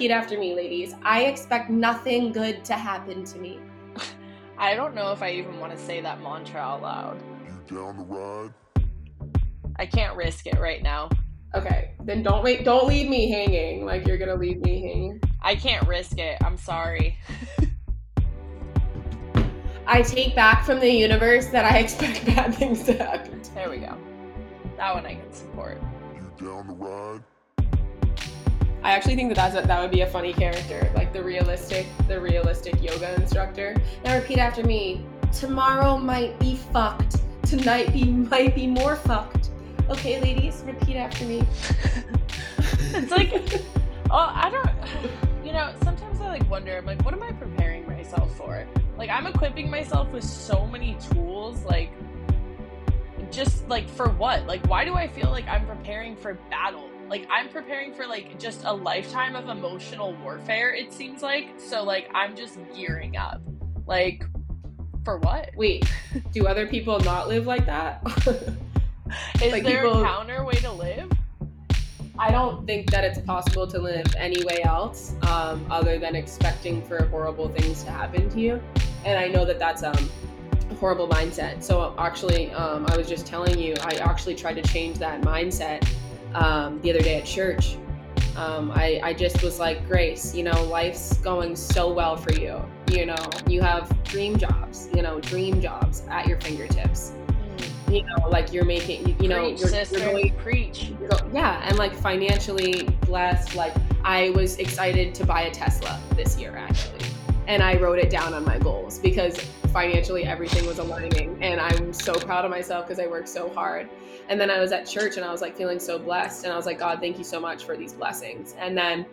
repeat after me, ladies. I expect nothing good to happen to me. I don't know if I even want to say that mantra out loud. You down to ride? I can't risk it right now. Okay, then don't wait. Don't leave me hanging like you're gonna leave me hanging. I can't risk it. I'm sorry. I take back from the universe that I expect bad things to happen. There we go. That one I can support. You down to ride? I actually think that that's a, that would be a funny character, like the realistic, the realistic yoga instructor. Now repeat after me. Tomorrow might be fucked. Tonight be might be more fucked. Okay, ladies, repeat after me. It's like, oh, I don't. You know, sometimes I like wonder. I'm like, what am I preparing myself for? Like, I'm equipping myself with so many tools. Like, just like for what? Like, why do I feel like I'm preparing for battle? Like, I'm preparing for like just a lifetime of emotional warfare. It seems like. So like, I'm just gearing up. Like, for what? Wait, do other people not live like that? Is Like, there people- a counter way to live? I don't think that it's possible to live any way else um, other than expecting for horrible things to happen to you. And I know that that's um, a horrible mindset. So actually, um, I was just telling you, I actually tried to change that mindset um, the other day at church. Um, I, I just was like, Grace, you know, life's going so well for you. You know, you have dream jobs, you know, dream jobs at your fingertips. You know, like you're making, you, you know, preach, you're, sister, you're going preach. so, yeah, and like financially blessed. Like I was excited to buy a Tesla this year actually, and I wrote it down on my goals because financially everything was aligning, and I'm so proud of myself because I worked so hard. And then I was at church and I was like feeling so blessed, and I was like, God, thank you so much for these blessings. And then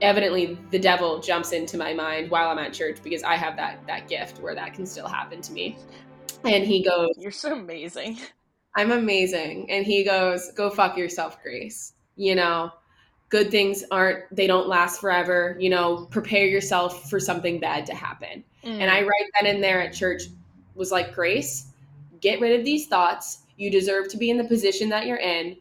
evidently the devil jumps into my mind while I'm at church because I have that that gift where that can still happen to me. And he goes, You're so amazing. I'm amazing. And he goes, Go fuck yourself, Grace. You know, good things aren't, they don't last forever. You know, prepare yourself for something bad to happen. Mm. And I right then and there at church was like, Grace, get rid of these thoughts. You deserve to be in the position that you're in.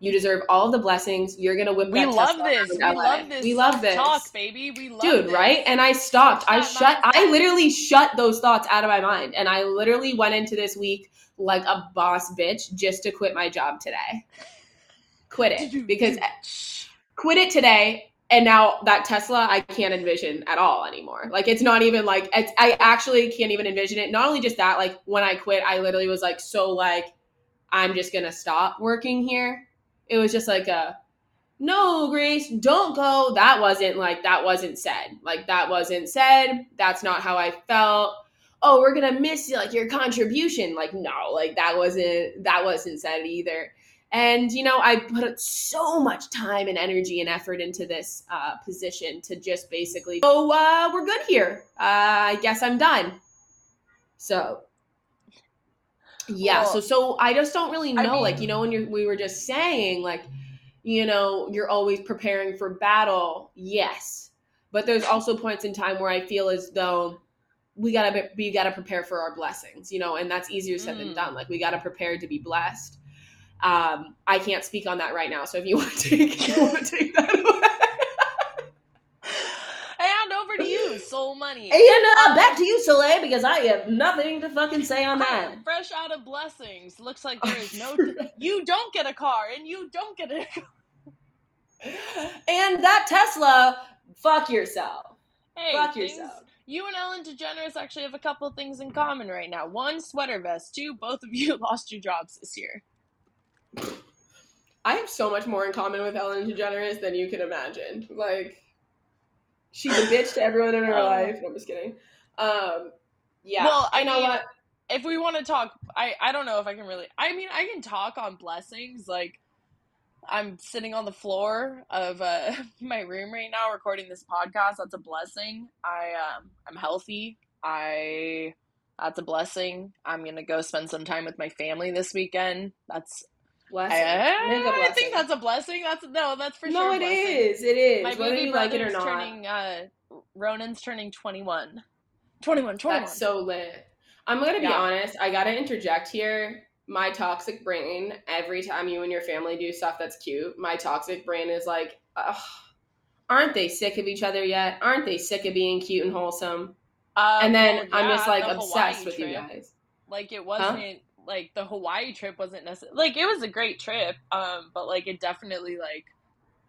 You deserve all the blessings. You're gonna whip. we that love this. We LA. love this. We love this Talk, baby. We love dude this. right and i stopped i shut that i literally shut those thoughts out of my mind and i literally went into this week like a boss bitch just to quit my job today quit it because quit it today and now that tesla i can't envision at all anymore. Like it's not even like i actually can't even envision it. Not only just that like when i quit i literally was like so like i'm just gonna stop working here. It was just like a no grace don't go. That wasn't like that wasn't said. Like that wasn't said. That's not how i felt. Oh we're gonna miss like your contribution. Like no like that wasn't that wasn't said either and you know i put so much time and energy and effort into this uh, position to just basically oh uh, we're good here. Uh, i guess i'm done. So yeah Well, so so i just don't really I know like you know when you're, we were just saying like you know you're always preparing for battle yes. But there's also points in time where i feel as though we gotta be, we gotta prepare for our blessings you know and that's easier said than Mm. done. Like we gotta prepare to be blessed um i can't speak on that right now so if you want to take you want to take that away And over to you, Soul Money. and uh, back to you soleil because i have nothing to fucking say on that Fresh out of blessings. Looks like there is no. you don't get a car, and you don't get a. and that tesla fuck yourself Hey, fuck things- yourself You and Ellen DeGeneres actually have a couple things in common right now. One, sweater vest. Two, both of you lost your jobs this year. I have so much more in common with Ellen DeGeneres than you can imagine. Like, she's a bitch to everyone in her Oh. life. No, I'm just kidding. Um, yeah. Well, I you know mean, what? If we want to talk, I I don't know if I can really. I mean, I can talk on blessings. Like, I'm sitting on the floor of uh, my room right now recording this podcast. That's a blessing. I um I'm healthy. I that's a blessing. I'm gonna go spend some time with my family this weekend. That's Blessing. I, It a I blessing. think that's a blessing. That's no, that's for no, sure. it blessing. is. It is. My Whether baby you like it or not. turning. Uh, Ronan's turning 21. 21, 21. That's so lit. I'm gonna be Yeah. honest. I gotta interject here. My toxic brain. Every time you and your family do stuff that's cute, my toxic brain is like, aren't they sick of each other yet? Aren't they sick of being cute and wholesome? Um, and then well, I'm just like the obsessed Hawaii with you guys. Like it wasn't like the Hawaii trip wasn't necessarily like it was a great trip, um, but like it definitely like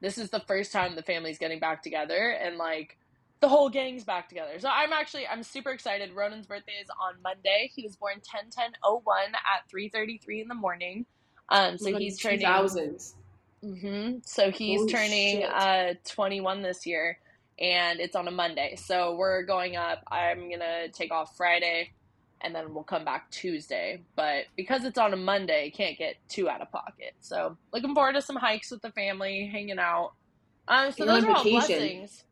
this is the first time the family's getting back together and like the whole gang's back together. So I'm actually I'm super excited. Ronan's birthday is on Monday. He was born 10 10 01 at 3:33 in the morning. Um, so he's turning 2000s. hmm So he's Holy turning shit. uh 21 this year, and it's on a Monday. So we're going up. I'm gonna take off Friday, and then we'll come back Tuesday. But because it's on a Monday, can't get too out of pocket. So looking forward to some hikes with the family, hanging out. Um, so You're those are all vacation. blessings.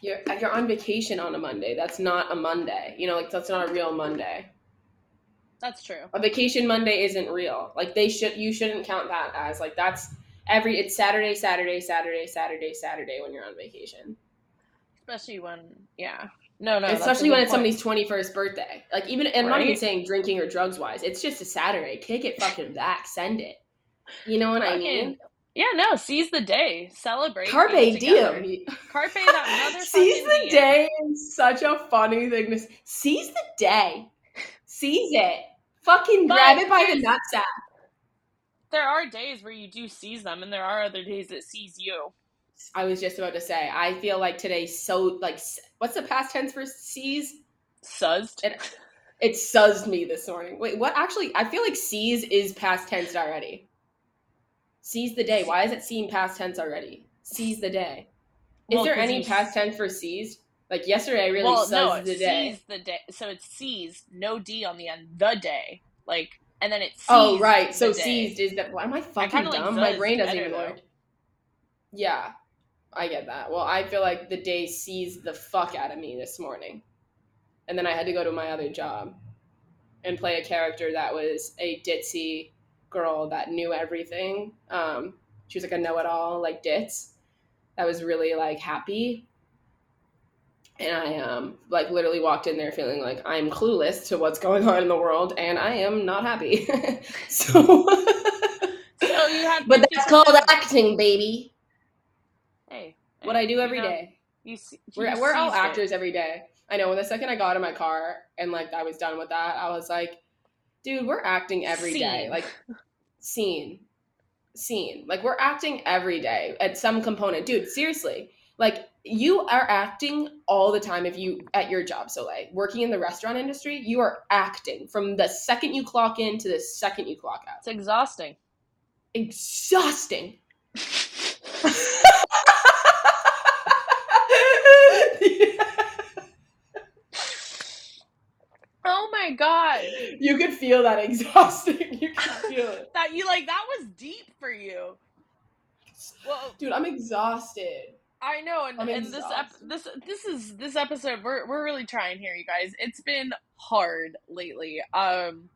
You're you're on vacation on a Monday. That's not a Monday. You know, like that's not a real Monday. That's true. A vacation Monday isn't real. Like they should you shouldn't count that as like that's every it's Saturday, Saturday, Saturday, Saturday, Saturday when you're on vacation. Especially when, yeah. No, no. Especially when it's point. somebody's twenty first birthday. Like even and I'm not even saying drinking or drugs wise. It's just a Saturday. Kick it fucking back. Send it. You know what I mean? Fucking- Yeah, no. Seize the day. Celebrate. Carpe diem. Carpe that motherfucking Seize the diem. day is such a funny thing to seize the day. Seize it. Fucking But grab it by the nutsack. there are days where you do seize them, and there are other days that seize you. I was just about to say. I feel like today's so like what's the past tense for seize? Suzzed. It, it suzzed me this morning. Wait, what? Actually, I feel like seize is past tense already. Seize the day. Why is it seem past tense already? Seize the day. Is Well, there any past tense for seized? Like yesterday, I really well, suzzed no, the day. seize the day. So it's seized, no D on the end. The day, like, and then it's Oh right, so day. seized is that. Why am I fucking like dumb? My brain doesn't even work. Yeah, I get that. Well, I feel like the day seized the fuck out of me this morning, and then I had to go to my other job and play a character that was a ditzy girl that knew everything. Um, she was like a know-it-all, like ditz. That was really like happy. And I um like literally walked in there feeling like I'm clueless to what's going on in the world and I am not happy. so So you had, But that's called acting, baby. What I do every you know, day. You, se- We're, we're all seized it. actors every day. I know. When the second I got in my car and like I was done with that, I was like, dude, we're acting every day. Scene. Like, scene, scene. Like we're acting every day at some component, dude. Seriously, like you are acting all the time. If you at your job, so like working in the restaurant industry, you are acting from the second you clock in to the second you clock out. It's exhausting. Exhausting. my god, you could feel that exhausting. You could feel it. that you like that was deep for you. Well, Dude, I'm exhausted. I know, and, I'm and this ep- this this is this episode. We're we're really trying here, you guys. It's been hard lately. Um,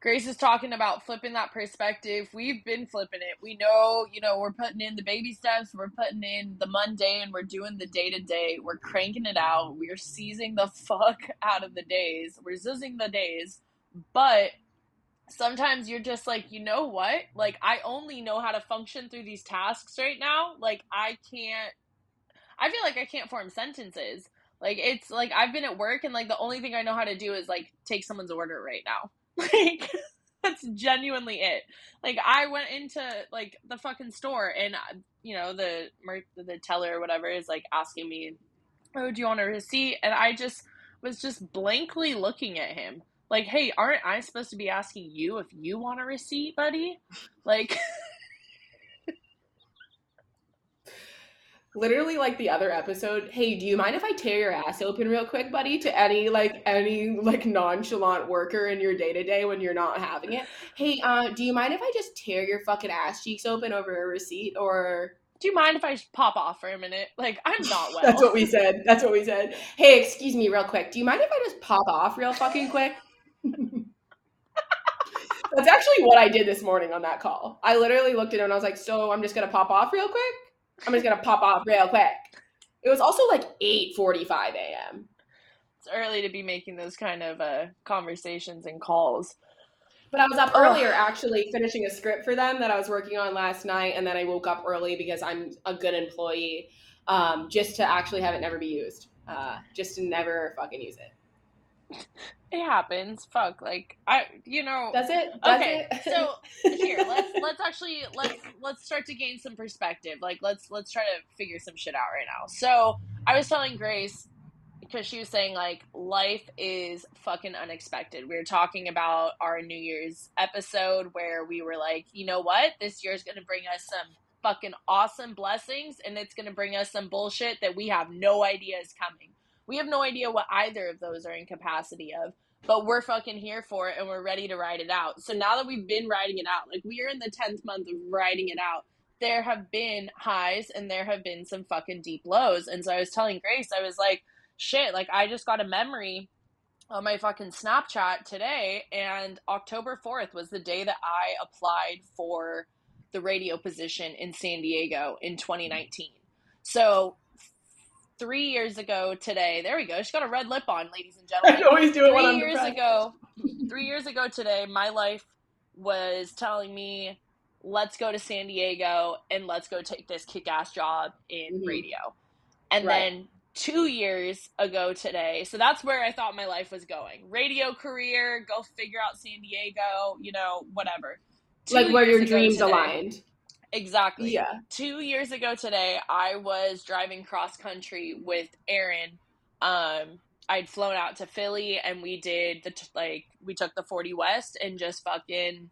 Grace is talking about flipping that perspective. We've been flipping it. We know, you know, we're putting in the baby steps. We're putting in the mundane. We're doing the day to day. We're cranking it out. We're seizing the fuck out of the days. We're zizzing the days, but sometimes you're just like, you know what? Like, I only know how to function through these tasks right now. Like, I can't, I feel like I can't form sentences. Like, it's like I've been at work and like the only thing I know how to do is like take someone's order right now. Like, that's genuinely it. Like, I went into like the fucking store and, uh, you know, the, the teller or whatever is like asking me, oh, do you want a receipt? And I just was just blankly looking at him like, hey, aren't I supposed to be asking you if you want a receipt, buddy? Like, Literally, like the other episode. Hey, do you mind if I tear your ass open real quick, buddy? To any like any like nonchalant worker in your day to day when you're not having it. Hey, uh, do you mind if I just tear your fucking ass cheeks open over a receipt? Or do you mind if I just pop off for a minute? Like, I'm not well. that's what we said. That's what we said. Hey, excuse me, real quick. Do you mind if I just pop off real fucking quick? That's actually what I did this morning on that call. I literally looked at him and I was like, "So I'm just gonna pop off real quick. I'm just gonna pop off real quick." It was also like 8:45 a.m. It's early to be making those kind of uh, conversations and calls. But I was up Ugh. earlier actually finishing a script for them that I was working on last night, and then I woke up early because I'm a good employee. um, just to actually have it never be used, uh, just to never fucking use it. It happens. Fuck. Like I, you know. Does it? Does okay. It? so here, let's let's actually let's let's start to gain some perspective. Like let's let's try to figure some shit out right now. So I was telling Grace because she was saying like life is fucking unexpected. We were talking about our New Year's episode where we were like, you know what, this year is gonna bring us some fucking awesome blessings, and it's gonna bring us some bullshit that we have no idea is coming. We have no idea what either of those are in capacity of, but we're fucking here for it and we're ready to ride it out. So now that we've been riding it out, like we are in the 10th month of riding it out, there have been highs and there have been some fucking deep lows. And so I was telling Grace, I was like, shit, like I just got a memory on my fucking Snapchat today, and October 4th was the day that I applied for the radio position in San Diego in 2019. So three years ago today. There we go. She's got a red lip on, ladies and gentlemen. I always do it three years ago. Three years ago today, my life was telling me, "Let's go to San Diego and let's go take this kick-ass job in mm-hmm. radio." And right. then two years ago today, so that's where I thought my life was going: radio career, go figure out San Diego, you know, whatever. Two like where your dreams today, aligned Exactly. Yeah. Two years ago today, I was driving cross country with Aaron. Um, I'd flown out to Philly and we did the, t- like, we took the 40 West and just fucking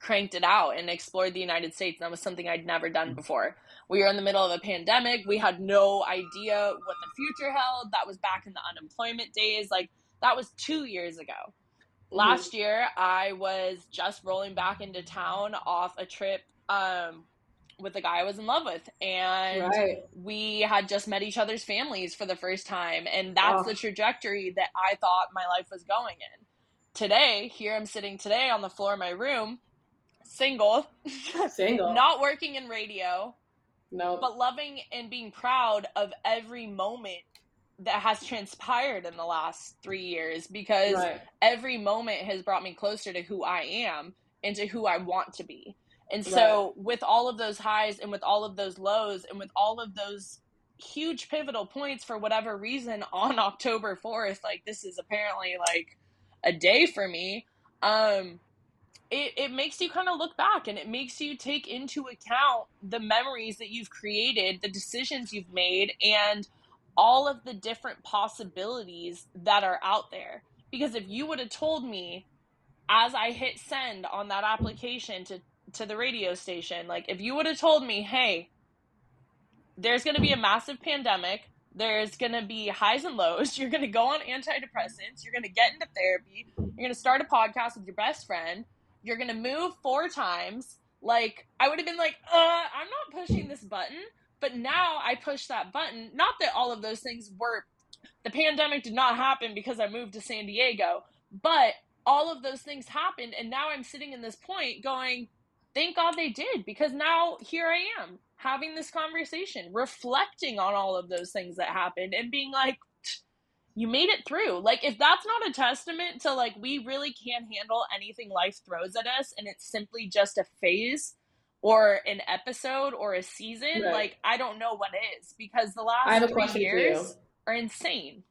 cranked it out and explored the United States. That was something I'd never done mm. before. We were in the middle of a pandemic. We had no idea what the future held. That was back in the unemployment days. Like, that was two years ago. Mm-hmm. Last year, I was just rolling back into town off a trip um, with the guy I was in love with, and right. we had just met each other's families for the first time, and that's oh. the trajectory that I thought my life was going in. Today, here I'm sitting today on the floor of my room, single, single, not working in radio, no, but loving and being proud of every moment that has transpired in the last three years because right. every moment has brought me closer to who I am and to who I want to be. And so, right. with all of those highs and with all of those lows and with all of those huge pivotal points for whatever reason on October 4th, like this is apparently like a day for me. Um, it, it makes you kind of look back and it makes you take into account the memories that you've created, the decisions you've made, and all of the different possibilities that are out there. Because if you would have told me as I hit send on that application to to the radio station. Like, if you would have told me, hey, there's going to be a massive pandemic, there's going to be highs and lows, you're going to go on antidepressants, you're going to get into therapy, you're going to start a podcast with your best friend, you're going to move four times, like, I would have been like, uh, I'm not pushing this button. But now I push that button. Not that all of those things were, the pandemic did not happen because I moved to San Diego, but all of those things happened. And now I'm sitting in this point going, thank God they did because now here I am having this conversation, reflecting on all of those things that happened and being like, you made it through. Like, if that's not a testament to like, we really can't handle anything life throws at us and it's simply just a phase or an episode or a season, right. like, I don't know what is because the last I have a question years are insane.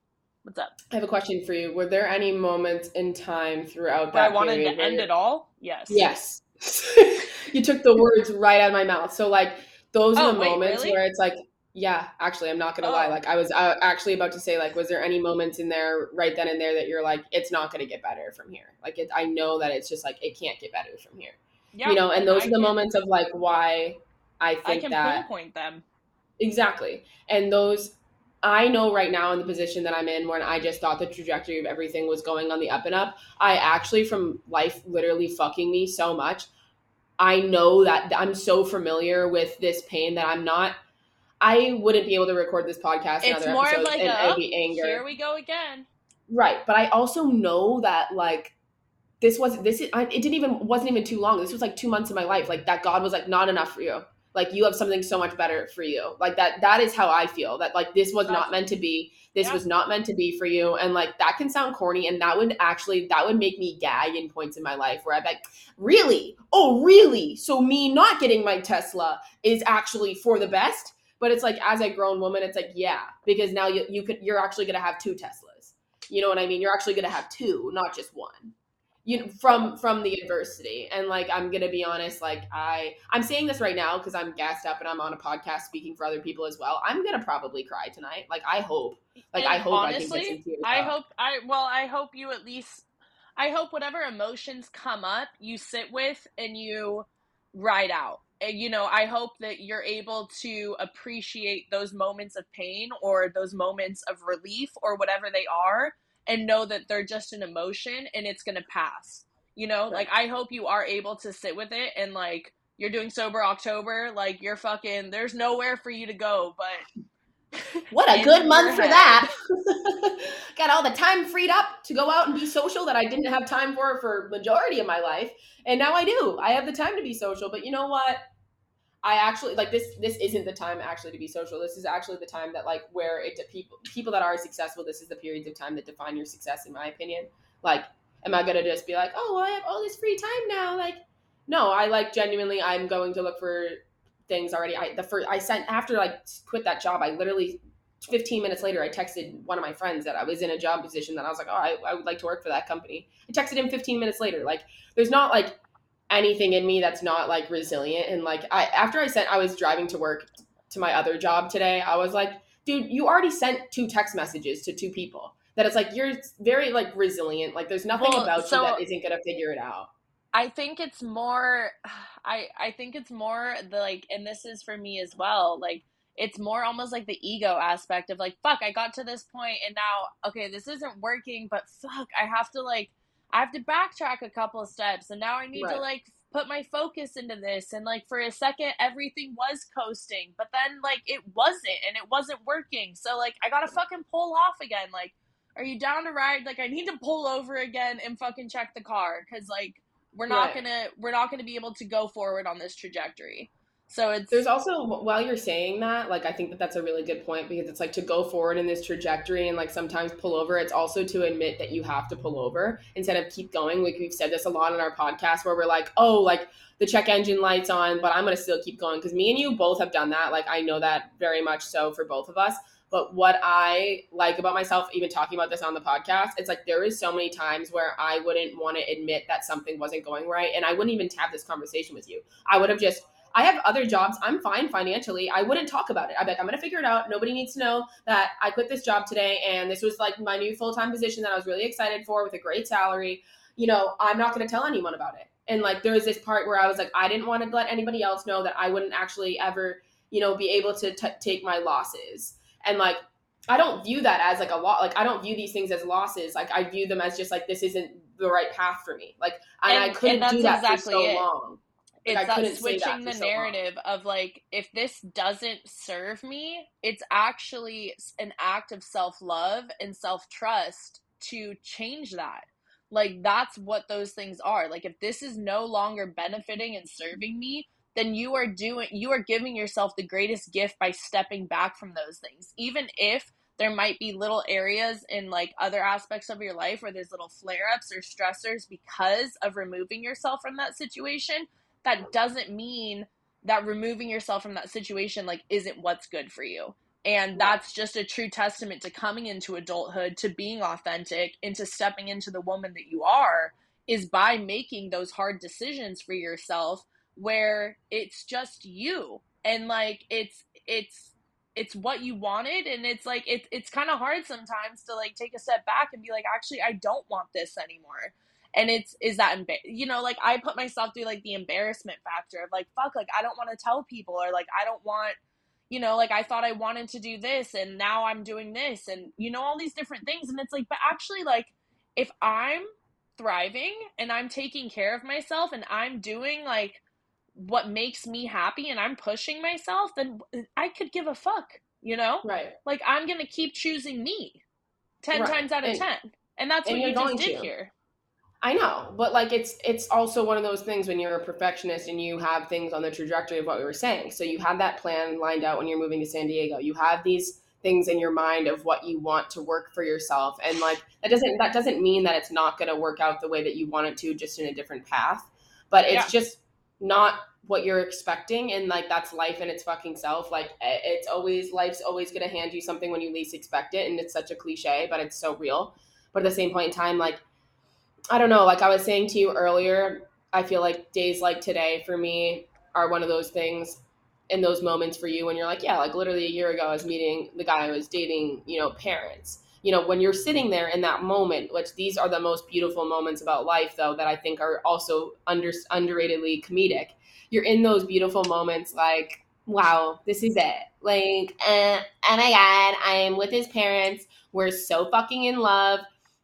What's up? I have a question for you. Were there any moments in time throughout that I wanted to end it all? Yes. Yes. you took the words right out of my mouth. So like those oh, are the wait, moments really? where it's like, yeah, actually, I'm not gonna oh. lie. Like I was uh, actually about to say, like, was there any moments in there right then and there that you're like, it's not gonna get better from here? Like, it, I know that it's just like it can't get better from here. Yeah, you know, and those I are the moments of like why I think I can that pinpoint them exactly, and those I know right now in the position that I'm in when I just thought the trajectory of everything was going on the up and up. I actually, from life literally fucking me so much, I know that I'm so familiar with this pain that I'm not. I wouldn't be able to record this podcast. It's more of like and be oh, anger. Here we go again. Right, but I also know that like this was this. Is, it didn't even wasn't even too long. This was like two months of my life. Like that God was like not enough for you like you have something so much better for you like that that is how i feel that like this was not meant to be this yeah. was not meant to be for you and like that can sound corny and that would actually that would make me gag in points in my life where i'm like really oh really so me not getting my tesla is actually for the best But it's like as a grown woman, it's like yeah, because now you you could you're actually gonna have two Teslas. You know what I mean? You're actually gonna have two, not just one you know from from the adversity and like i'm gonna be honest like i i'm saying this right now because i'm gassed up and i'm on a podcast speaking for other people as well i'm gonna probably cry tonight like i hope like And i hope honestly, i can get some tears I out. hope I well, I hope you at least I hope whatever emotions come up, you sit with and you ride out. And, you know, I hope that you're able to appreciate those moments of pain or those moments of relief or whatever they are and know that they're just an emotion and it's going to pass. You know, Right. like I hope you are able to sit with it and like you're doing sober October, like you're fucking there's nowhere for you to go, but what a good month for head. that got all the time freed up to go out and be social that i didn't have time for for majority of my life and now i do i have the time to be social but you know what I actually like this. This isn't the time actually to be social. This is actually the time that like where it people people that are successful. This is the periods of time that define your success, in my opinion. Like, am I gonna just be like, oh, well, I have all this free time now? Like, no, I like genuinely. I'm going to look for things already. I the first I sent after I quit that job. I literally 15 minutes later, I texted one of my friends that I was in a job position that I was like, oh, I, I would like to work for that company. I texted him 15 minutes later. Like, there's not like anything in me that's not like resilient and like I after I sent I was driving to work to my other job today I was like dude you already sent two text messages to two people that it's like you're very like resilient like there's nothing Well, about so- you that isn't gonna figure it out. I think it's more I I think it's more the like and this is for me as well like it's more almost like the ego aspect of like fuck I got to this point and now okay this isn't working but fuck I have to like I have to backtrack a couple of steps and now I need to like put my focus into this and like for a second everything was coasting but then like it wasn't and it wasn't working. So like I gotta fucking pull off again. Like are you down to ride? Like I need to pull over again and fucking check the car because like we're not Right. gonna we're not gonna be able to go forward on this trajectory so it's there's also while you're saying that like i think that that's a really good point because it's like to go forward in this trajectory and like sometimes pull over it's also to admit that you have to pull over instead of keep going. Like we've said this a lot in our podcast where we're like oh like the check engine lights on but i'm gonna still keep going. Because me and you both have done that. Like i know that very much so for both of us. But what i like about myself even talking about this on the podcast it's like there is so many times where i wouldn't want to admit that something wasn't going right and i wouldn't even have this conversation with you. I would have just I have other jobs. I'm fine financially. I wouldn't talk about it. I'd be like, I'm gonna figure it out. Nobody needs to know that I quit this job today and this was like my new full time position that I was really excited for with a great salary. You know, I'm not gonna tell anyone about it. And like there was this part where I was like, I didn't want to let anybody else know that I wouldn't actually ever, you know, be able to t- take my losses. And like I don't view that as like a lot. Like I don't view these things as losses. Like I view them as just like this isn't the right path for me. Like and, And- I couldn't that's do that exactly for so it. long. Like, it's that couldn't that switching the so long. narrative of like if this doesn't serve me it's actually an act of self-love and self-trust to change that. Like that's what those things are. Like if this is no longer benefiting and serving me then you are doing you are giving yourself the greatest gift by stepping back from those things. Even if there might be little areas in like other aspects of your life where there's little flare-ups or stressors because of removing yourself from that situation that doesn't mean that removing yourself from that situation like isn't what's good for you. And that's just a true testament to coming into adulthood to being authentic into stepping into the woman that you are is by making those hard decisions for yourself where it's just you. And like it's it's it's what you wanted. And it's like it, it's kind of hard sometimes to like take a step back and be like actually i don't want this anymore and it's is that embar- you know like i put myself through like the embarrassment factor of like fuck like i don't want to tell people or like i don't want you know like i thought i wanted to do this and now i'm doing this and you know all these different things and it's like but actually like if i'm thriving and i'm taking care of myself and i'm doing like what makes me happy and i'm pushing myself then i could give a fuck you know Right. like i'm gonna keep choosing me 10 Right. times out of And- 10 and that's and what you just did to. here I know, but like it's it's also one of those things when you're a perfectionist and you have things on the trajectory of what we were saying. So you have that plan lined out when you're moving to San Diego. You have these things in your mind of what you want to work for yourself and like that doesn't that doesn't mean that it's not going to work out the way that you want it to just in a different path. But it's Yeah. just not what you're expecting and like that's life in its fucking self like it's always life's always going to hand you something when you least expect it and it's such a cliche but it's so real but at the same point in time like i don't know like i was saying to you earlier i feel like days like today for me are one of those things in those moments for you when you're like yeah like literally a year ago i was meeting the guy i was dating you know parents you know, when you're sitting there in that moment, which these are the most beautiful moments about life, though, that I think are also under, underratedly comedic. You're in those beautiful moments like, wow, this is it. Like, uh, oh my God, I'm with his parents. We're so fucking in love.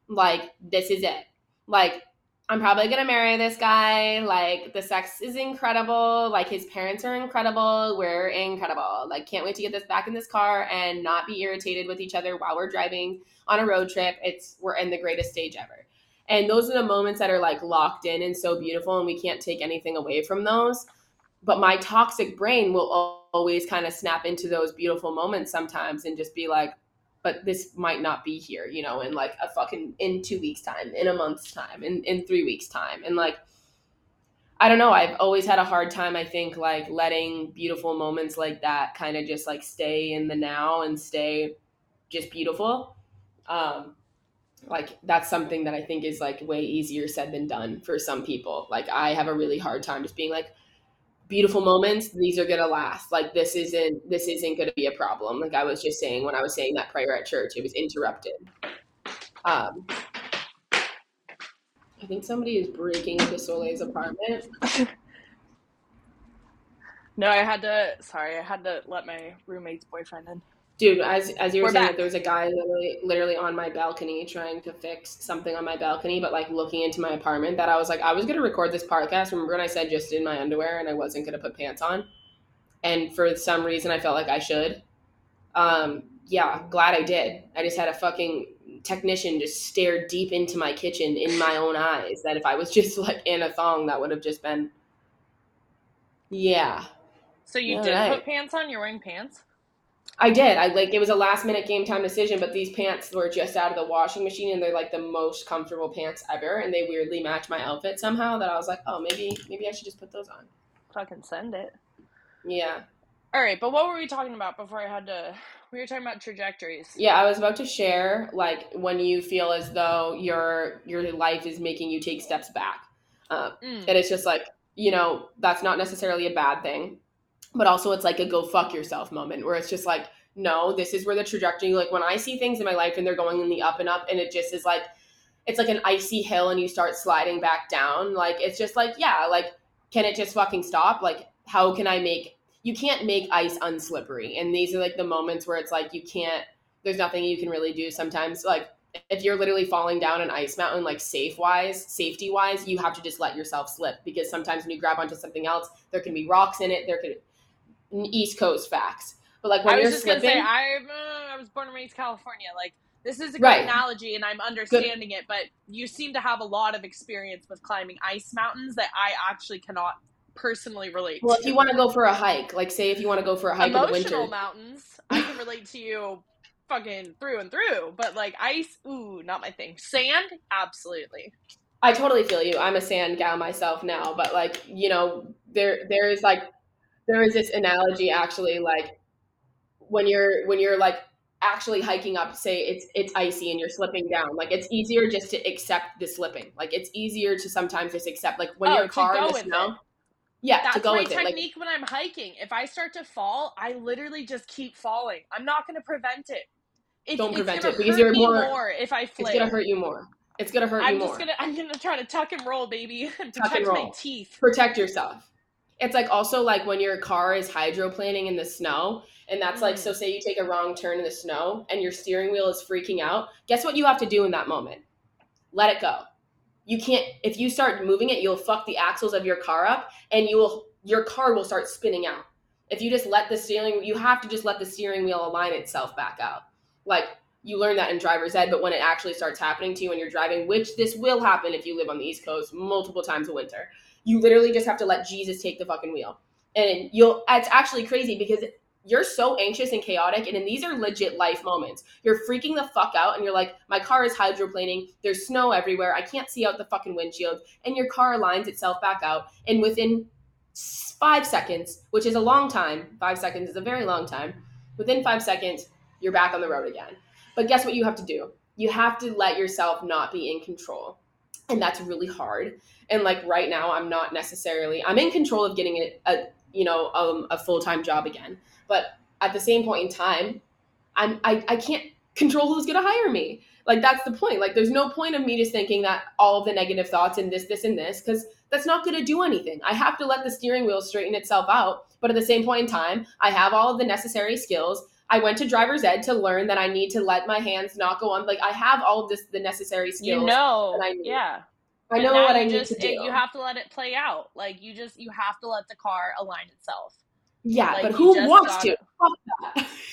Like, this is it. Like, I'm probably gonna marry this guy. Like the sex is incredible. Like his parents are incredible. We're incredible. Like can't wait to get this back in this car and not be irritated with each other while we're driving on a road trip. It's we're in the greatest stage ever. And those are the moments that are like locked in and so beautiful and we can't take anything away from those. But my toxic brain will always kind of snap into those beautiful moments sometimes and just be like, but this might not be here, you know, in like a fucking in two weeks time, in a month's time, in in three weeks time, and like I don't know. I've always had a hard time. I think like letting beautiful moments like that kind of just like stay in the now and stay just beautiful. Um, like that's something that I think is like way easier said than done for some people. Like I have a really hard time just being like, beautiful moments these are going to last. Like this isn't this isn't going to be a problem. Like i was just saying when i was saying that prayer at church it was interrupted. Um i think somebody is breaking into soleil's apartment. No i had to sorry i had to let my roommate's boyfriend in dude as as you were, were saying that there was a guy literally literally on my balcony trying to fix something on my balcony but like looking into my apartment that i was like i was going to record this podcast remember when i said just in my underwear and i wasn't going to put pants on? And for some reason i felt like i should. Um yeah glad i did. I just had a fucking technician just stare deep into my kitchen in my own eyes that if i was just like in a thong that would have just been yeah. So you All did right. put pants on? You're wearing pants I did. I like it was a last minute game time decision, but these pants were just out of the washing machine and they're like the most comfortable pants ever and they weirdly match my outfit somehow that I was like, "Oh, maybe maybe I should just put those on." Fucking send it. Yeah. All right, but what were we talking about before I had to we were talking about trajectories. Yeah, I was about to share like when you feel as though your your life is making you take steps back. Um, mm. and it's just like, you know, that's not necessarily a bad thing but also it's like a go fuck yourself moment where it's just like no this is where the trajectory like when i see things in my life and they're going in the up and up and it just is like it's like an icy hill and you start sliding back down like it's just like yeah like can it just fucking stop? Like how can i make you can't make ice unslippery and these are like the moments where it's like you can't there's nothing you can really do sometimes like if you're literally falling down an ice mountain like safe wise safety wise you have to just let yourself slip because sometimes when you grab onto something else there can be rocks in it there could East Coast facts. But like when I was just slipping, gonna say I'm uh, I was born and raised California. Like this is a good right. analogy, and I'm understanding good. it. But you seem to have a lot of experience with climbing ice mountains that I actually cannot personally relate. Well, to. if you want to go for a hike, like say if you want to go for a hike Emotional in the winter, mountains, I can relate to you fucking through and through. But like ice, ooh, not my thing. Sand, absolutely. I totally feel you. I'm a sand gal myself now, but like you know, there there is like there is this analogy actually like when you're when you're like actually hiking up say it's it's icy and you're slipping down like it's easier just to accept the slipping like it's easier to sometimes just accept like when oh, your car in the snow it. yeah that's to go my with technique it. like, when i'm hiking if i start to fall i literally just keep falling i'm not going to prevent it it's, don't prevent it because you're more, more if i flip. it's going to hurt you more it's going to hurt I'm you more i'm just going to i'm going to try to tuck and roll baby and tuck protect and roll. my teeth protect yourself it's like also like when your car is hydroplaning in the snow and that's like so mm. say you take a wrong turn in the snow and your steering wheel is freaking out guess what you have to do in that moment? Let it go. You can't if you start moving it you'll fuck the axles of your car up and you will your car will start spinning out. If you just let the steering you have to just let the steering wheel align itself back out. Like you learn that in driver's ed but when it actually starts happening to you when you're driving which this will happen if you live on the east coast multiple times a winter you literally just have to let Jesus take the fucking wheel. And you'll it's actually crazy because you're so anxious and chaotic and these are legit life moments. You're freaking the fuck out and you're like, my car is hydroplaning, there's snow everywhere, I can't see out the fucking windshield, and your car aligns itself back out and within five seconds, which is a long time, five seconds is a very long time. Within five seconds, you're back on the road again. But guess what you have to do? You have to let yourself not be in control. And that's really hard. And like right now, I'm not necessarily, I'm in control of getting it a you know, um, a full time job again. But at the same point in time, I'm, I, I can't control who's going to hire me. Like that's the point. Like there's no point of me just thinking that all of the negative thoughts and this, this, and this, because that's not going to do anything. I have to let the steering wheel straighten itself out. But at the same point in time, I have all of the necessary skills. I went to driver's ed to learn that I need to let my hands not go on. Like I have all of this, the necessary skills. You know, yeah. I know what I need just, to do. It, you have to let it play out. Like you just you have to let the car align itself. Yeah, Like, but who wants to?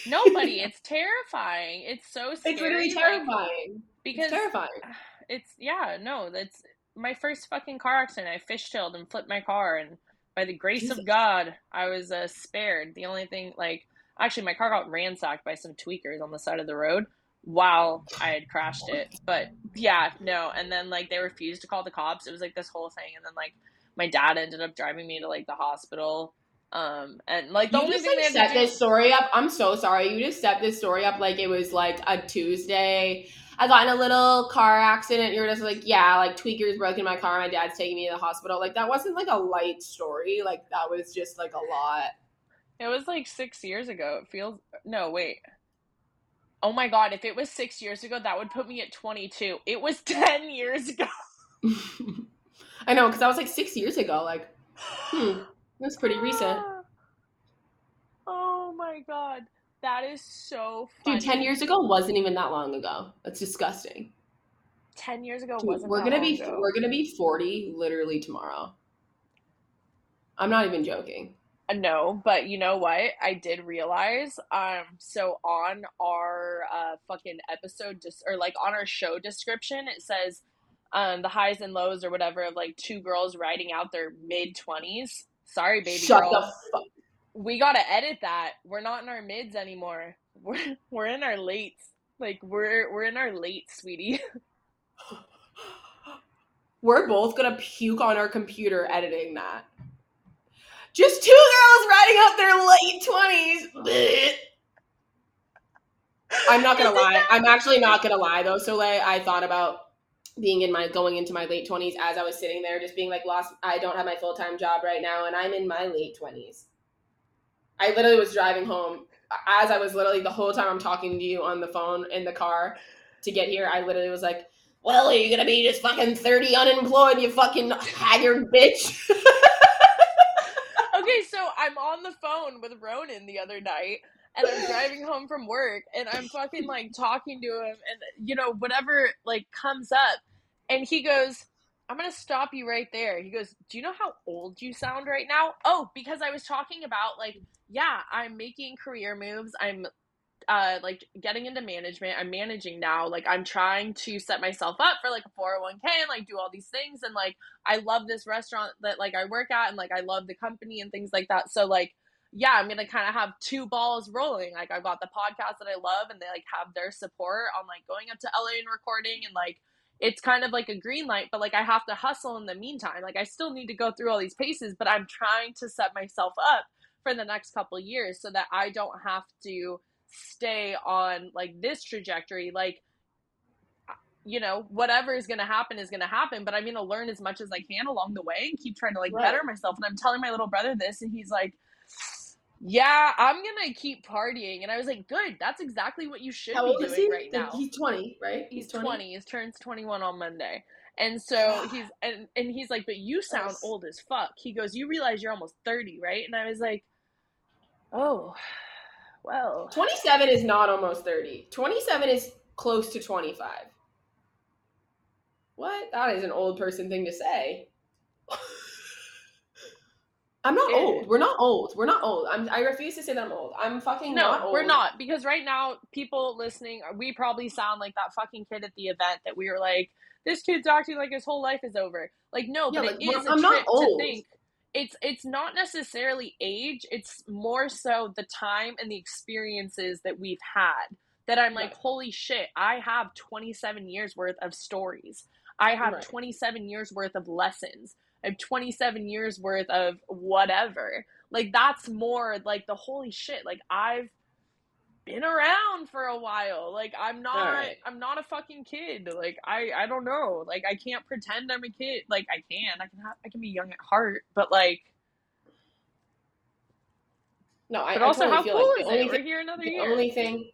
Nobody. it's terrifying. It's so scary. it's literally like, terrifying. because it's terrifying. it's yeah no that's my first fucking car accident i fishtailed and flipped my car and by the grace Jesus. of god i was uh, spared the only thing like actually my car got ransacked by some tweakers on the side of the road while i had crashed it but yeah no and then like they refused to call the cops it was like this whole thing and then like my dad ended up driving me to like the hospital um and like the you only just thing like they set do this story up. I'm so sorry. You just set this story up like it was like a Tuesday. I got in a little car accident. You're just like, yeah, like tweakers broke in my car. My dad's taking me to the hospital. Like that wasn't like a light story. Like that was just like a lot. It was like six years ago. It feels no, wait. Oh my god, if it was six years ago, that would put me at 22. It was 10 years ago. I know because I was like six years ago. Like, hmm, that's pretty recent. Oh my god. That is so funny. Dude, ten years ago wasn't even that long ago. That's disgusting. 10 years ago Dude, wasn't we're that gonna long be ago. we're gonna be forty literally tomorrow. I'm not even joking. Uh, No, but you know what? I did realize. Um, so on our uh fucking episode, just or like on our show description, it says um the highs and lows or whatever of like two girls riding out their mid twenties. Sorry, baby Shut girl. the fuck. we gotta edit that. We're not in our mids anymore. We're we're in our lates. Like we're we're in our late, sweetie. We're both gonna puke on our computer editing that. Just two girls riding up their late twenties. I'm not gonna lie. I'm actually not gonna lie though. So like, I thought about being in my going into my late twenties as I was sitting there, just being like, "Lost. I don't have my full time job right now, and I'm in my late twenties. I literally was driving home as I was literally the whole time I'm talking to you on the phone in the car to get here. I literally was like, "Well, are you gonna be just fucking thirty unemployed, you fucking haggard bitch?" okay, so I'm on the phone with Ronan the other night and I'm driving home from work and I'm fucking like talking to him and you know, whatever like comes up and he goes, I'm gonna stop you right there. He goes, Do you know how old you sound right now? Oh, because I was talking about like, yeah, I'm making career moves. I'm uh like getting into management. I'm managing now. Like I'm trying to set myself up for like a 401k and like do all these things and like I love this restaurant that like I work at and like I love the company and things like that. So like yeah, I'm gonna kind of have two balls rolling. Like I've got the podcast that I love, and they like have their support on like going up to LA and recording, and like it's kind of like a green light. But like I have to hustle in the meantime. Like I still need to go through all these paces, but I'm trying to set myself up for the next couple years so that I don't have to stay on like this trajectory. Like you know, whatever is going to happen is going to happen, but I'm going to learn as much as I can along the way and keep trying to like Right. better myself. And I'm telling my little brother this, and he's like, "Yeah, I'm going to keep partying." And I was like, "Good, that's exactly what you should How be doing he? right now." He's twenty, right? He's 20. He turns 21 on Monday. And so he's and, and he's like, "But you sound old as fuck." He goes, "You realize you're almost 30, right?" And I was like, "Oh, well." 27 is not almost 30. 27 is close to 25. What? That is an old person thing to say. I'm not old. We're not old. We're not old. I'm, I refuse to say that I'm old. I'm fucking not No, old. we're not because right now people listening, uh, we probably sound like that fucking kid at the event that we were like, this kid's acting like his whole life is over. Like no, Yeah, but like, it is I'm not trip to old. think. It's it's not necessarily age. It's more so the time and the experiences that we've had. That I'm like, Right. holy shit! I have 27 years worth of stories. I have Right. 27 years worth of lessons. I have 27 years worth of whatever. Like that's more like the holy shit. Like I've been around for a while. Like I'm not Right. I'm not a fucking kid. Like I I don't know. Like I can't pretend I'm a kid. Like I can. I can have I can be young at heart, but like No, I, but I also totally how feel cool like is the it? only We're thing here another the year. only thing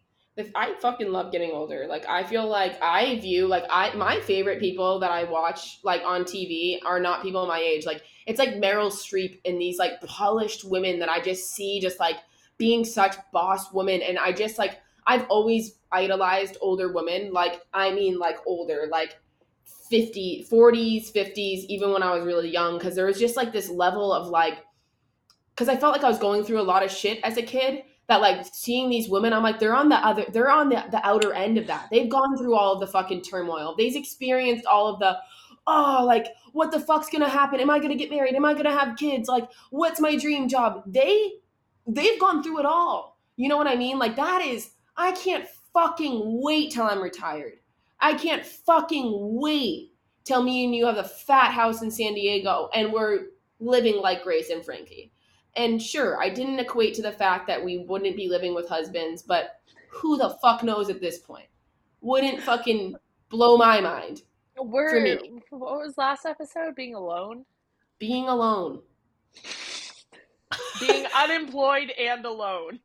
I fucking love getting older. Like I feel like I view like I my favorite people that I watch like on TV are not people my age. Like it's like Meryl Streep and these like polished women that I just see just like being such boss women and I just like I've always idolized older women. Like I mean like older, like 50 40s 50s even when i was really young because there was just like this level of like because i felt like i was going through a lot of shit as a kid that like seeing these women i'm like they're on the other they're on the, the outer end of that. They've gone through all of the fucking turmoil. They've experienced all of the oh like what the fuck's gonna happen? Am i gonna get married? Am i gonna have kids? Like what's my dream job? They they've gone through it all you know what i mean like that is i can't fucking wait till i'm retired I can't fucking wait till me and you have a fat house in San Diego and we're living like Grace and Frankie. And sure, I didn't equate to the fact that we wouldn't be living with husbands, but who the fuck knows at this point? Wouldn't fucking blow my mind. We're me. what was last episode? Being alone? Being alone. Being unemployed and alone.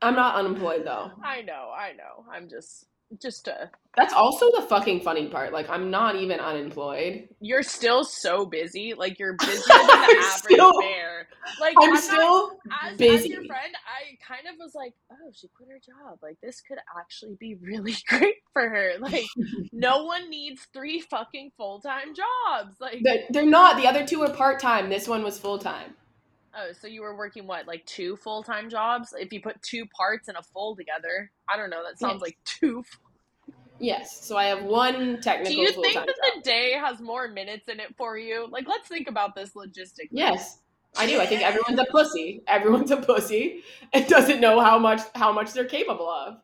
I'm not unemployed though. I know, I know. I'm just just uh That's also the fucking funny part. Like, I'm not even unemployed. you're still so busy. Like you're busier than the average still- bear. Like I'm not- still as, as busy. your friend, I kind of was like, oh, she quit her job. Like, this could actually be really great for her. Like, no one needs three fucking full time jobs. Like, They're, they're not. The other two are part time. This one was full time. Oh, so you were working what, like two full time jobs? If you put two parts and a full together, I don't know. That sounds Yes. like two. Yes. So I have one technical Do you think that job. the day has more minutes in it for you? Like, let's think about this logistically. Yes, I do. I think everyone's a pussy. Everyone's a pussy and doesn't know how much how much they're capable of.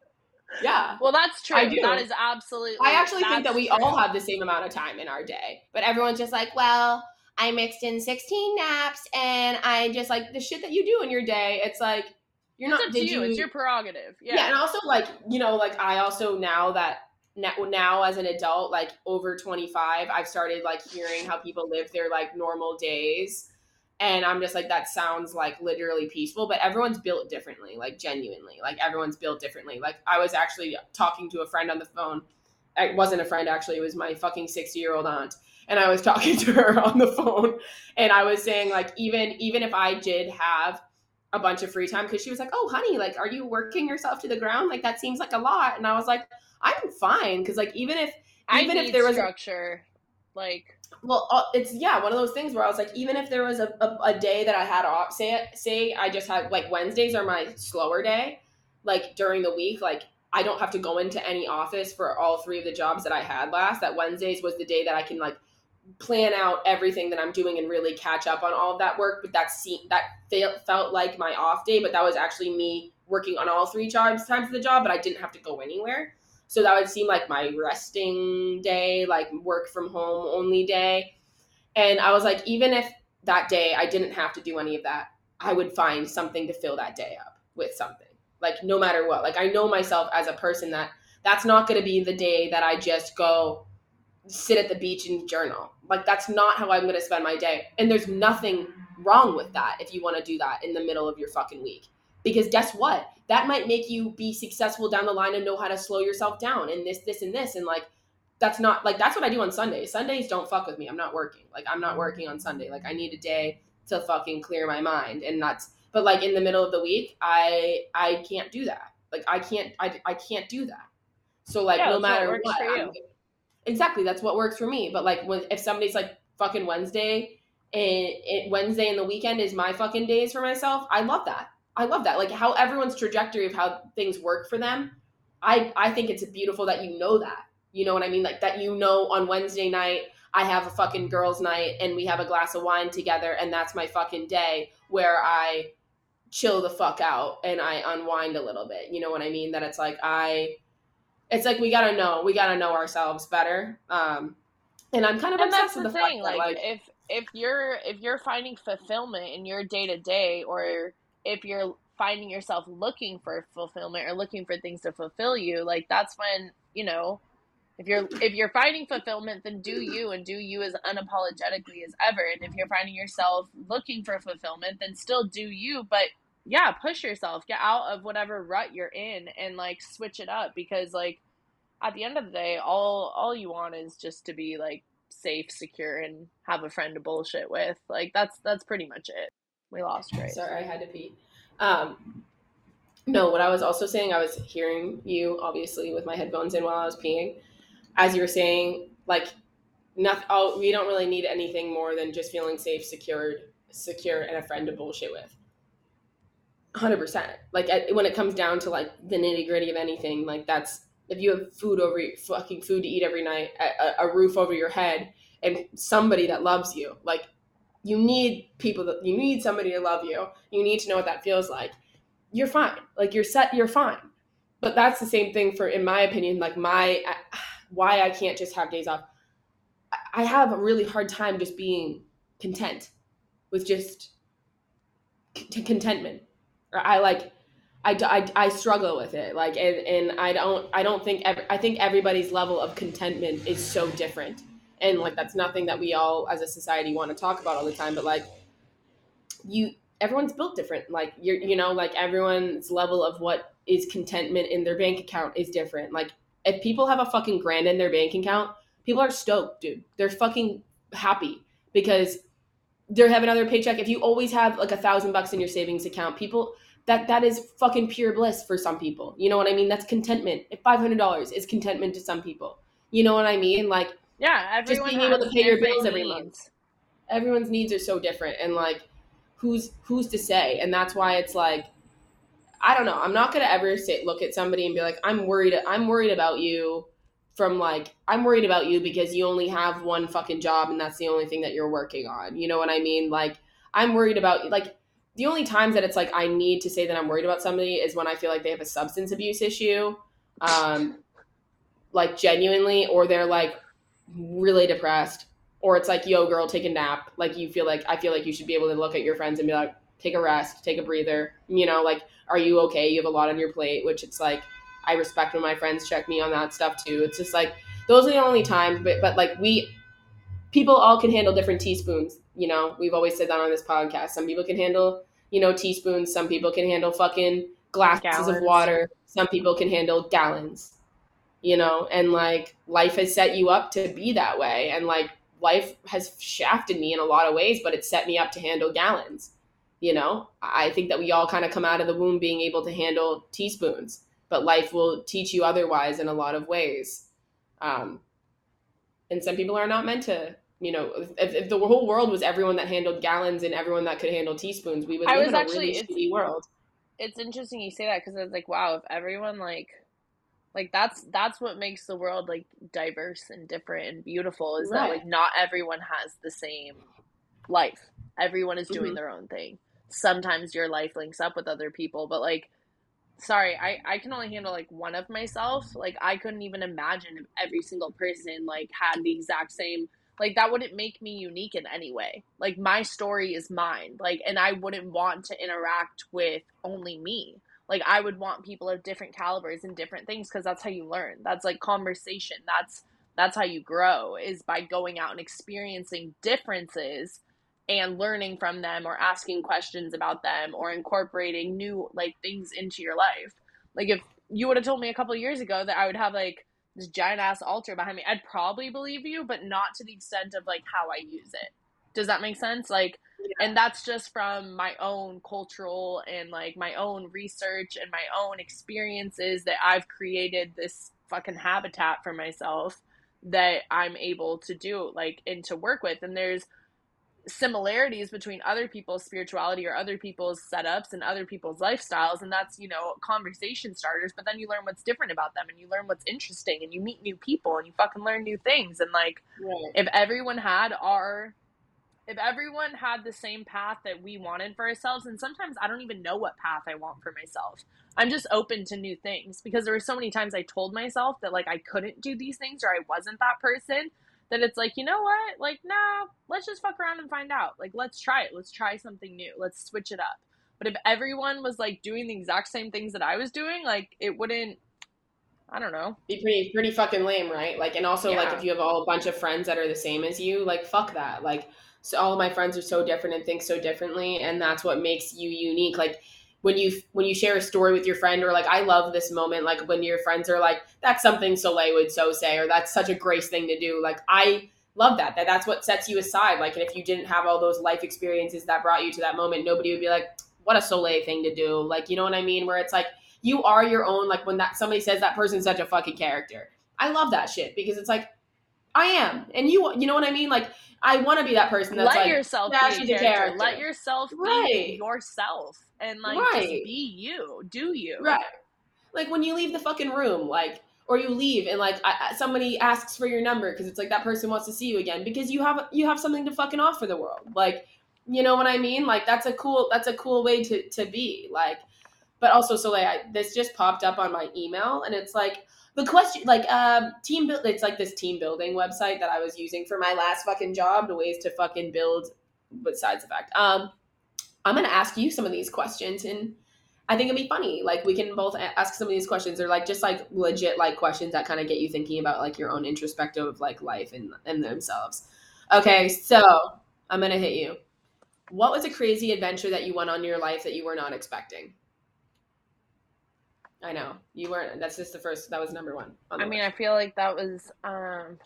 Yeah. Well, that's true. I do. That is absolutely. I actually think that we true. all have the same amount of time in our day. But everyone's just like, well, I mixed in 16 naps and I just like the shit that you do in your day. It's like you're It's not up to did you. you It's your prerogative. yeah. Yeah. and also like you know like i also now that now, now as an adult like over 25 i've started like hearing how people live their like normal days and i'm just like that sounds like literally peaceful but everyone's built differently like genuinely like everyone's built differently like i was actually talking to a friend on the phone it wasn't a friend actually it was my fucking 60 year old aunt and i was talking to her on the phone and i was saying like even even if i did have a bunch of free time because she was like, "Oh, honey, like, are you working yourself to the ground? Like, that seems like a lot." And I was like, "I'm fine," because like even if I even if there was- structure, like well, uh, it's yeah, one of those things where I was like, even if there was a, a, a day that I had off, say say I just had like Wednesdays are my slower day, like during the week, like I don't have to go into any office for all three of the jobs that I had last. That Wednesdays was the day that I can like plan out everything that I'm doing and really catch up on all of that work. But that se- that felt felt like my off day, but that was actually me working on all three jobs times of the job, but I didn't have to go anywhere. So that would seem like my resting day, like work from home only day. And I was like, even if that day I didn't have to do any of that, I would find something to fill that day up with something. Like no matter what. Like I know myself as a person that that's not going to be the day that I just go sit at the beach and journal. Like that's not how I'm going to spend my day. And there's nothing wrong with that if you want to do that in the middle of your fucking week. Because guess what? That might make you be successful down the line and know how to slow yourself down and this, this, and this. And like, that's not like, that's what I do on Sundays. Sundays don't fuck with me. I'm not working. Like, I'm not working on Sunday. Like, I need a day to fucking clear my mind. And that's, but like in the middle of the week, I, I can't do that. Like, I can't, I, I can't do that. So like, Yeah, no matter what. Exactly that's what works for me but like when if somebody's like fucking wednesday and wednesday and the weekend is my fucking days for myself i love that. I love that. Like how everyone's trajectory of how things work for them i i think it's beautiful that you know that. You know what i mean? Like that you know on wednesday night i have a fucking girls night and we have a glass of wine together and that's my fucking day where i chill the fuck out and i unwind a little bit. You know what i mean? That it's like i it's like we gotta know we gotta know ourselves better um And I'm kind of and obsessed that's the with the thing fact that, like, like if if you're if you're finding fulfillment in your day to day or if you're finding yourself looking for fulfillment or looking for things to fulfill you like that's when you know if you're if you're finding fulfillment then do you and do you as unapologetically as ever. And if you're finding yourself looking for fulfillment then still do you but yeah push yourself get out of whatever rut you're in and like switch it up because like at the end of the day all all you want is just to be like safe secure and have a friend to bullshit with like that's that's pretty much it we lost Grace. Sorry, I had to pee. Um, no, what I was also saying, I was hearing you obviously with my headphones in while I was peeing. As you were saying, like, not, oh, we don't really need anything more than just feeling safe, secured, secure, and a friend to bullshit with. Hundred percent. Like at, when it comes down to like the nitty gritty of anything, like that's if you have food over fucking food to eat every night, a, a roof over your head, and somebody that loves you, like you need people that you need somebody to love you. You need to know what that feels like. You're fine. Like you're set. You're fine. But that's the same thing for, in my opinion, like my why I can't just have days off. I have a really hard time just being content with just contentment. Or I like I, I, I struggle with it like and, and i don't i don't think ev- i think everybody's level of contentment is so different. And like that's nothing that we all as a society want to talk about all the time but like you everyone's built different like you're you know like everyone's level of what is contentment in their bank account is different. Like if people have a fucking grand in their bank account people are stoked dude. They're fucking happy because they have another paycheck. If you always have like a thousand bucks in your savings account people that that is fucking pure bliss for some people. You know what i mean? That's contentment. If $500 is contentment to some people. You know what i mean? Like yeah just being able to pay your bills every month. Everyone's needs are so different and like who's who's to say? And that's why it's like i don't know. I'm not gonna ever say look at somebody and be like i'm worried i'm worried about you from like i'm worried about you because you only have one fucking job and that's the only thing that you're working on. You know what i mean? Like i'm worried about like the only times that it's like I need to say that I'm worried about somebody is when I feel like they have a substance abuse issue, um, like genuinely, or they're like really depressed, or it's like, yo, girl, take a nap. Like you feel like I feel like you should be able to look at your friends and be like, take a rest, take a breather. You know, like, are you okay? You have a lot on your plate, which it's like I respect when my friends check me on that stuff too. It's just like those are the only times, but but like we people all can handle different teaspoons. You know, we've always said that on this podcast. Some people can handle, you know, teaspoons. Some people can handle fucking glasses gallons. of water. Some people can handle gallons. You know, and like life has set you up to be that way. And like life has shafted me in a lot of ways, but it set me up to handle gallons. You know, I think that we all kind of come out of the womb being able to handle teaspoons, but life will teach you otherwise in a lot of ways. Um, and some people are not meant to you know, if, if, the whole world was everyone that handled gallons and everyone that could handle teaspoons, we would live in a actually, really shitty world. It's interesting you say that because it's like, wow, if everyone like, like that's that's what makes the world like diverse and different and beautiful is right. that like not everyone has the same life. Everyone is doing mm-hmm. their own thing. Sometimes your life links up with other people, but like sorry i i can only handle like one of myself like i couldn't even imagine if every single person like had the exact same like that wouldn't make me unique in any way. Like my story is mine. Like and i wouldn't want to interact with only me. Like i would want people of different calibers and different things because that's how you learn. That's like conversation. That's that's how you grow is by going out and experiencing differences and learning from them or asking questions about them or incorporating new like things into your life. Like if you would have told me a couple years ago that i would have like this giant ass altar behind me, I'd probably believe you, but not to the extent of like how I use it. Does that make sense? Like, yeah. and that's just from my own cultural and like my own research and my own experiences that I've created this fucking habitat for myself that I'm able to do like and to work with. And there's similarities between other people's spirituality or other people's setups and other people's lifestyles and that's you know conversation starters but then you learn what's different about them and you learn what's interesting and you meet new people and you fucking learn new things and like right. if everyone had our if everyone had the same path that we wanted for ourselves and sometimes i don't even know what path i want for myself i'm just open to new things because there were so many times i told myself that like i couldn't do these things or i wasn't that person that it's like, you know what? Like, nah, let's just fuck around and find out. Like, let's try it. Let's try something new. Let's switch it up. But if everyone was like doing the exact same things that I was doing, like it wouldn't I don't know. Be pretty pretty fucking lame, right? Like and also yeah. like if you have all a bunch of friends that are the same as you, like fuck that. Like so all of my friends are so different and think so differently and that's what makes you unique. Like when you when you share a story with your friend or like I love this moment like when your friends are like that's something Soleil would so say or that's such a grace thing to do. Like I love that that that's what sets you aside. Like and if you didn't have all those life experiences that brought you to that moment, nobody would be like what a Soleil thing to do. Like you know what I mean? Where it's like you are your own like when that somebody says that person's such a fucking character i love that shit because it's like i am and you you know what i mean like i want to be that person that's let like yourself yeah, be a character. character. let yourself right. be yourself and like right. just be you do you right like when you leave the fucking room like or you leave and like I, somebody asks for your number because it's like that person wants to see you again because you have you have something to fucking offer the world like you know what i mean like that's a cool that's a cool way to to be like but also so like I, this just popped up on my email and it's like the question like um team build it's like this team building website that i was using for my last fucking job the ways to fucking build besides the fact um i'm gonna ask you some of these questions and i think it'd be funny like we can both ask some of these questions or like just like legit like questions that kind of get you thinking about like your own introspective like life and and themselves. Okay so i'm gonna hit you. What was a crazy adventure that you went on in your life that you were not expecting I know you weren't. That's just the first. That was number one. On I mean, list. I feel like that was um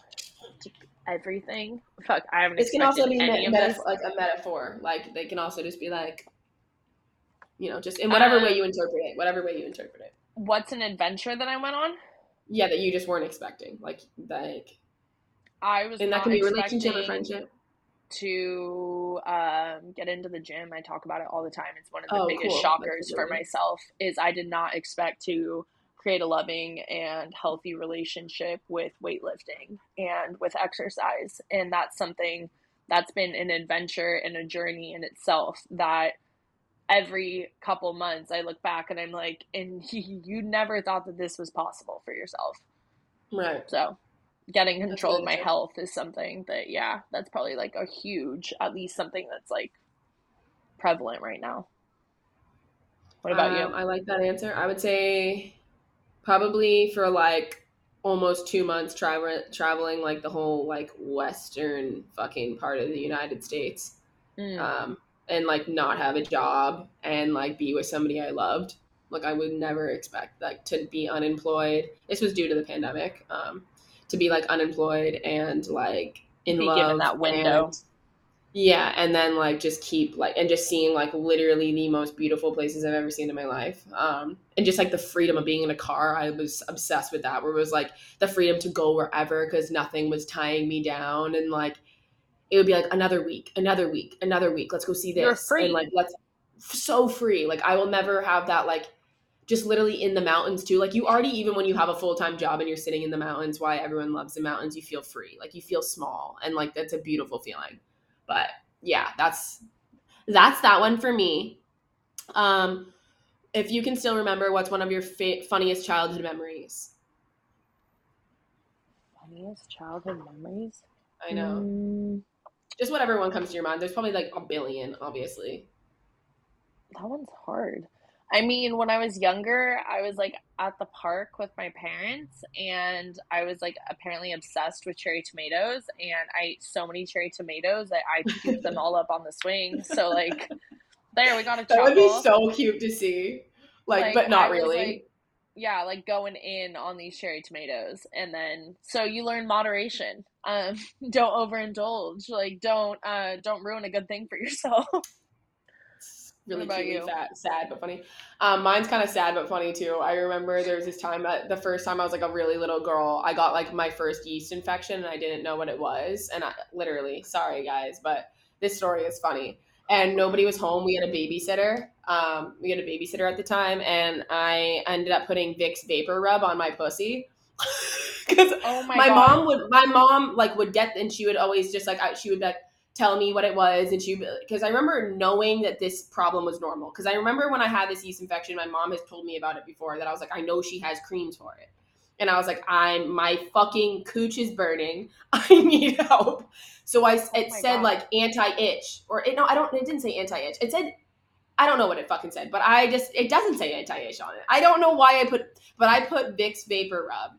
everything. Fuck, I haven't. It can also be meta- like a metaphor. Like they can also just be like, you know, just in whatever way you um, interpret it. Whatever way you interpret it. What's an adventure that I went on? Yeah, that you just weren't expecting. Like, like. I was. And that can be relationship or friendship to um, get into the gym. I talk about it all the time. It's one of the oh, biggest cool. shockers for myself is I did not expect to create a loving and healthy relationship with weightlifting and with exercise. And that's something that's been an adventure and a journey in itself that every couple months I look back and I'm like, and you never thought that this was possible for yourself. Right. So getting control of my true. health is something that yeah that's probably like a huge at least something that's like prevalent right now what about um, you i like that answer i would say probably for like almost two months tra- traveling like the whole like western fucking part of the united states mm. um, and like not have a job and like be with somebody i loved like i would never expect like to be unemployed this was due to the pandemic um, to be like unemployed and like in be love that window. And, yeah, and then like just keep like and just seeing like literally the most beautiful places I've ever seen in my life. Um and just like the freedom of being in a car, I was obsessed with that where it was like the freedom to go wherever cuz nothing was tying me down and like it would be like another week, another week, another week. Let's go see this. You're free. And like let's so free. Like I will never have that like just literally in the mountains too. Like you already, even when you have a full time job and you're sitting in the mountains, why everyone loves the mountains, you feel free. Like you feel small, and like that's a beautiful feeling. But yeah, that's that's that one for me. Um, if you can still remember, what's one of your fa- funniest childhood memories? Funniest childhood memories? I know. Mm. Just whatever one comes to your mind. There's probably like a billion, obviously. That one's hard. I mean, when I was younger, I was like at the park with my parents, and I was like apparently obsessed with cherry tomatoes, and I ate so many cherry tomatoes that I puked them all up on the swing. So like, there we got a. That would be so cute to see, like, like but not really. Like, yeah, like going in on these cherry tomatoes, and then so you learn moderation. Um, don't overindulge. Like, don't uh, don't ruin a good thing for yourself really cute, fat, sad but funny. Um, mine's kind of sad but funny too. I remember there was this time the first time I was like a really little girl, I got like my first yeast infection and I didn't know what it was. And I literally, sorry guys, but this story is funny. And nobody was home. We had a babysitter. Um, we had a babysitter at the time, and I ended up putting Vicks Vapor Rub on my pussy because oh my, my mom would my mom like would get and she would always just like I, she would be like tell me what it was and she because i remember knowing that this problem was normal because i remember when i had this yeast infection my mom has told me about it before that i was like i know she has creams for it and I was like, I'm my fucking cooch is burning. I need help. So I Oh it said God. like anti itch or it, no, I don't. It didn't say anti itch. It said I don't know what it fucking said, but I just it doesn't say anti itch on it. I don't know why I put, but I put Vicks Vapor Rub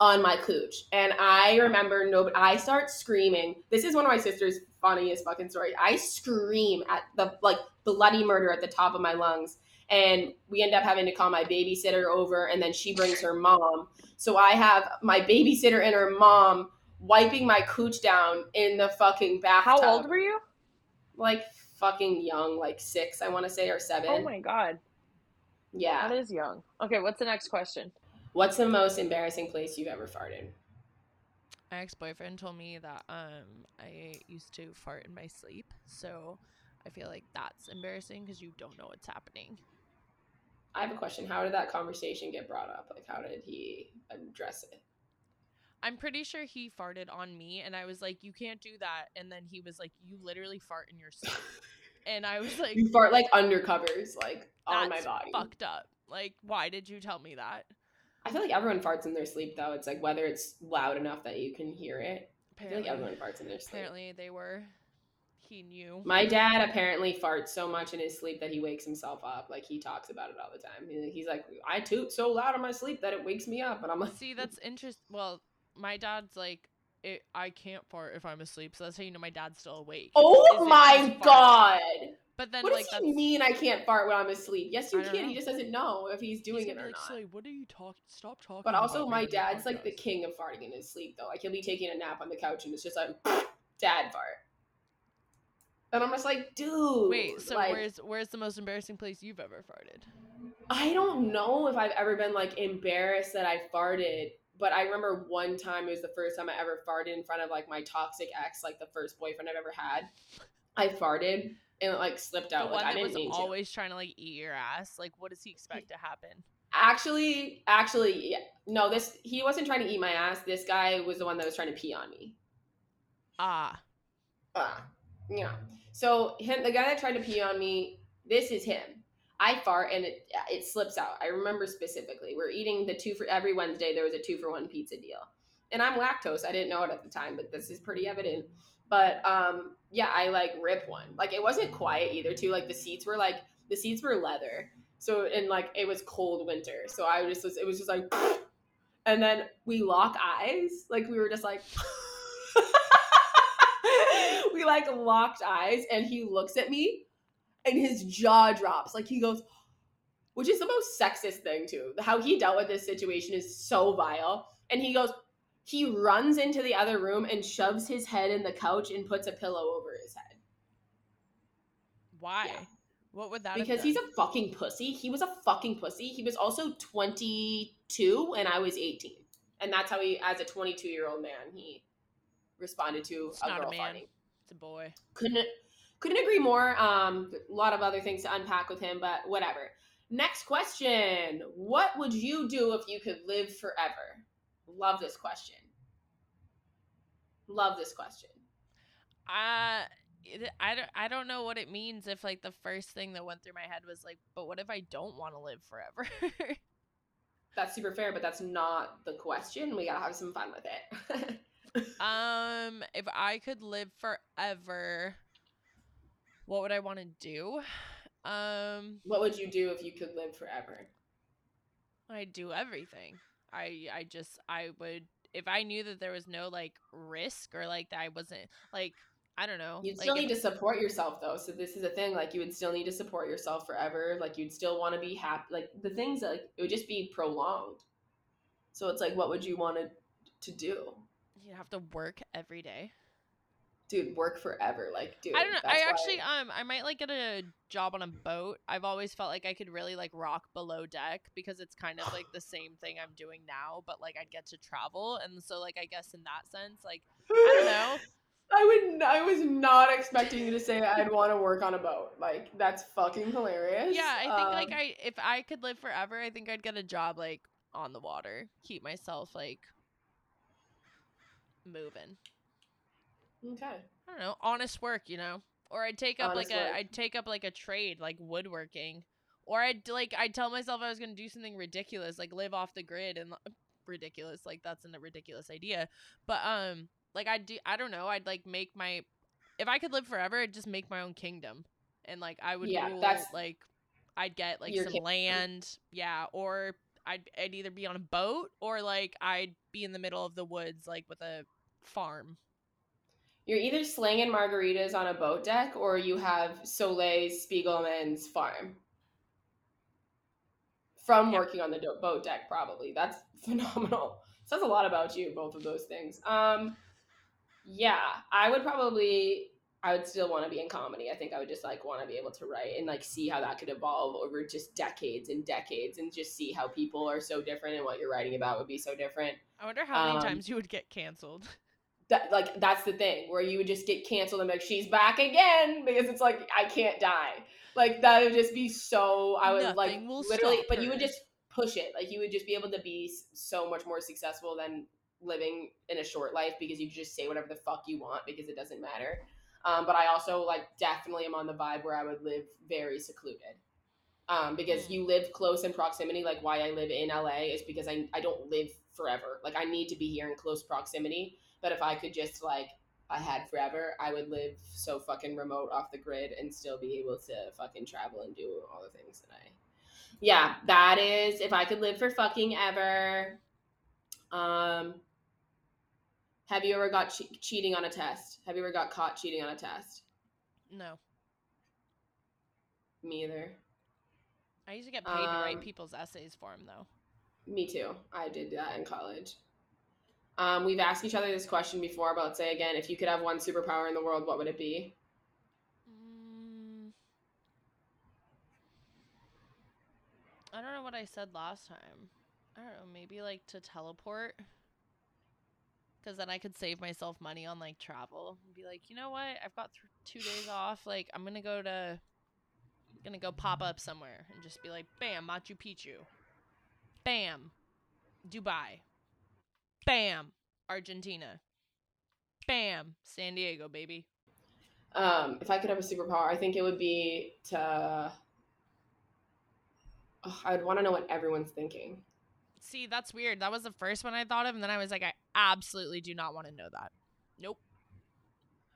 on my cooch, and I remember no. I start screaming. This is one of my sister's funniest fucking stories. I scream at the like bloody murder at the top of my lungs and we end up having to call my babysitter over and then she brings her mom so i have my babysitter and her mom wiping my cooch down in the fucking bathtub How old were you? like fucking young like six i want to say or seven Oh my god, yeah that is young. Okay, what's the next question? What's the most embarrassing place you've ever farted My ex boyfriend told me that um I used to fart in my sleep, so I feel like that's embarrassing because you don't know what's happening. i have a question how did that conversation get brought up like how did he address it I'm pretty sure he farted on me, and I was like, "You can't do that." And then he was like, "You literally fart in your sleep," and I was like, you fart like under covers like on my body fucked up." Like, why did you tell me that? I feel like everyone farts in their sleep though it's like whether it's loud enough that you can hear it i feel like Apparently, everyone farts in their sleep apparently they were. He knew. My dad apparently farts so much in his sleep that he wakes himself up. Like he talks about it all the time. He's like, I toot so loud in my sleep that it wakes me up, and I'm like, See, that's interesting. Well, my dad's like, it, I can't fart if I'm asleep, so that's how you know my dad's still awake. oh my god! farting. But then, What like, does that's he mean? I can't fart when I'm asleep? Yes, you I can. He just doesn't know if he's doing he's it or like, not. Slay, what are you talking? Stop talking. But also, my dad's like the king of farting in his sleep, though. Like he'll be taking a nap on the couch, and it's just like, dad fart. And I'm just like, dude. Wait, so like, where's where's the most embarrassing place you've ever farted? I don't know if I've ever been like embarrassed that I farted, but I remember one time it was the first time I ever farted in front of like my toxic ex, like the first boyfriend I've ever had. I farted and it like slipped The out. one Like I that was mean to. always trying to like eat your ass. Like, what does he expect to happen? Actually, actually, yeah. No, this he wasn't trying to eat my ass. This guy was the one that was trying to pee on me. Ah, Ah, yeah. So him, the guy that tried to pee on me, this is him. I fart and it it slips out. I remember specifically. We're eating the two for every Wednesday. There was a two for one pizza deal, and I'm lactose. I didn't know it at the time, but this is pretty evident. But um, yeah, I like rip one. Like it wasn't quiet either. Too like the seats were like the seats were leather. So and like it was cold winter. So I just was. It was just like, and then we lock eyes. Like we were just like. we like locked eyes and he looks at me and his jaw drops like he goes which is the most sexist thing too how he dealt with this situation is so vile and he goes he runs into the other room and shoves his head in the couch and puts a pillow over his head why? Yeah. What would that? because he's a fucking pussy he was a fucking pussy he was also 22 and i was 18 and that's how he as a 22 year old man he responded to It's a not a girl man. farting It's a boy. couldn't couldn't agree more um a lot of other things to unpack with him but whatever next question what would you do if you could live forever love this question love this question Uh, I don't. I don't know what it means if like the first thing that went through my head was like, but what if I don't want to live forever? that's super fair but that's not the question we gotta have some fun with it um, if I could live forever, what would I want to do? Um, what would you do if you could live forever I'd do everything. I I just I would if I knew that there was no like risk or like that I wasn't like I don't know. you'd like, still need to support yourself though so this is a thing like you would still need to support yourself forever like you'd still want to be happy like the things like it would just be prolonged so it's like what would you want to to do You'd have to work every day. Dude work forever like dude I don't know. I why- actually um I might like get a job on a boat. I've always felt like I could really like rock below deck because it's kind of like the same thing I'm doing now, but like I'd get to travel and so like I guess in that sense like I don't know. I would. I was not expecting you to say I'd want to work on a boat. Like that's fucking hilarious. Yeah, I think like Um, I if I could live forever, I think I'd get a job like on the water, keep myself like moving. Okay. I don't know, honest work, you know. Or I'd take up Honest like work. a I'd take up like a trade like woodworking. Or I'd like I'd tell myself I was going to do something ridiculous like live off the grid and ridiculous. Like that's a ridiculous idea. But um like I'd do I don't know, I'd like make my if I could live forever, I'd just make my own kingdom. And like I would Yeah, rule that's- like I'd get like Your some kingdom. land, yeah, or I'd I'd either be on a boat or like I'd be in the middle of the woods like with a farm. You're either slinging margaritas on a boat deck or you have Soleil Spiegelman's farm. From Yeah. working on the do- boat deck, probably. That's phenomenal. Says a lot about you, both of those things. Um, yeah, I would probably. I would still want to be in comedy. I think I would just like want to be able to write and like see how that could evolve over just decades and decades, and just see how people are so different and what you're writing about would be so different. I wonder how many Um, times you would get canceled. that like that's the thing where you would just get canceled and be like she's back again because it's like I can't die. Like that would just be so I would like Nothing will literally but you would just push it. Like you would just be able to be so much more successful than living in a short life because you just say whatever the fuck you want because it doesn't matter. Um, but I also like definitely am on the vibe where I would live very secluded. Um, because Mm. you live close in proximity, like why I live in LA is because I, I don't live forever. Like I need to be here in close proximity. But if I could just like I had forever, I would live so fucking remote off the grid and still be able to fucking travel and do all the things that I Yeah, that is if I could live for fucking ever. Um have you ever got che- cheating on a test? Have you ever got caught cheating on a test? No. Me either. I used to get paid to write Um, people's essays for him though. Me too. I did that in college. Um, we've asked each other this question before, but let's say again, if you could have one superpower in the world, what would it be? Mm, I don't know what I said last time. I don't know, maybe like to teleport. Cause then I could save myself money on like travel. And be like, you know what? I've got th- two days off. Like, I'm gonna go to, gonna go pop up somewhere and just be like, bam, Machu Picchu, bam, Dubai, bam, Argentina, bam, San Diego, baby. Um, if I could have a superpower, I think it would be to. Ugh, I would want to know what everyone's thinking. See, that's weird. That was the first one I thought of, and then I was like, I absolutely do not want to know that.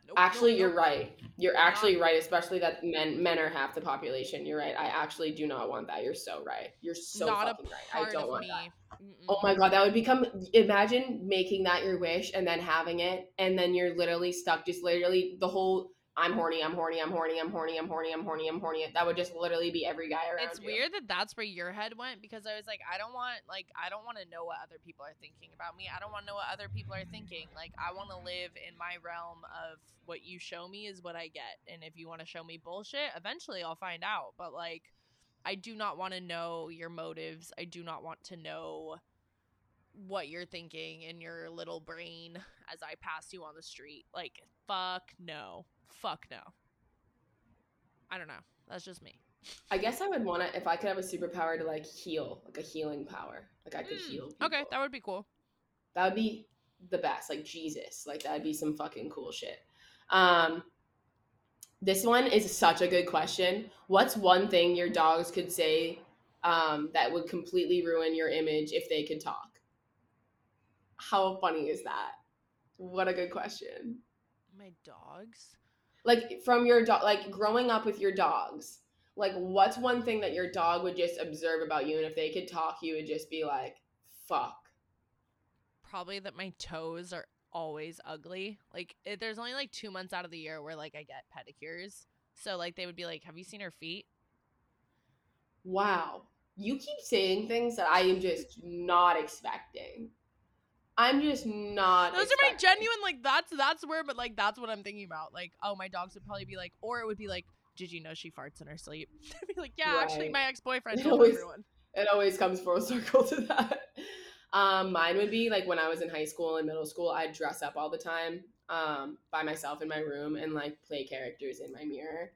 Nope. Actually, nope, you're nope. right. You're actually right, especially that men men are half the population. You're right. I actually do not want that. You're so right. You're so not fucking right. I don't want me. that. Mm-mm. Oh my god, that would become imagine making that your wish and then having it and then you're literally stuck just literally the whole I'm horny, I'm horny, I'm horny, I'm horny, I'm horny, I'm horny, I'm horny. That would just literally be every guy around It's you. weird that that's where your head went because I was like, I don't want like I don't want to know what other people are thinking about me. I don't want to know what other people are thinking. Like I want to live in my realm of what you show me is what I get, and if you want to show me bullshit, eventually I'll find out. But like, I do not want to know your motives. I do not want to know what you're thinking in your little brain as I pass you on the street. Like, fuck no. Fuck no. I don't know. That's just me. I guess I would want to if I could have a superpower to like heal, like a healing power. Like I could Mm, heal. Okay, that would be cool. that would be the best like jesus like that'd be some fucking cool shit um this one is such a good question what's one thing your dogs could say um that would completely ruin your image if they could talk how funny is that what a good question My dogs. Like from your dog like growing up with your dogs like what's one thing that your dog would just observe about you and if they could talk you would just be like fuck Probably that my toes are always ugly. Like it, there's only like two months out of the year where like I get pedicures. So like they would be like, "Have you seen her feet?" Wow. You keep saying things that I am just not expecting. I'm just not. Those are my genuine like that's that's where but like that's what I'm thinking about. Like, oh, my dogs would probably be like, or it would be like, "Did you know she farts in her sleep?" I'd be like, "Yeah, actually, my ex boyfriend told always- everyone." It always comes full circle to that. Um, mine would be like when I was in high school and middle school, I'd dress up all the time um, by myself in my room and like play characters in my mirror.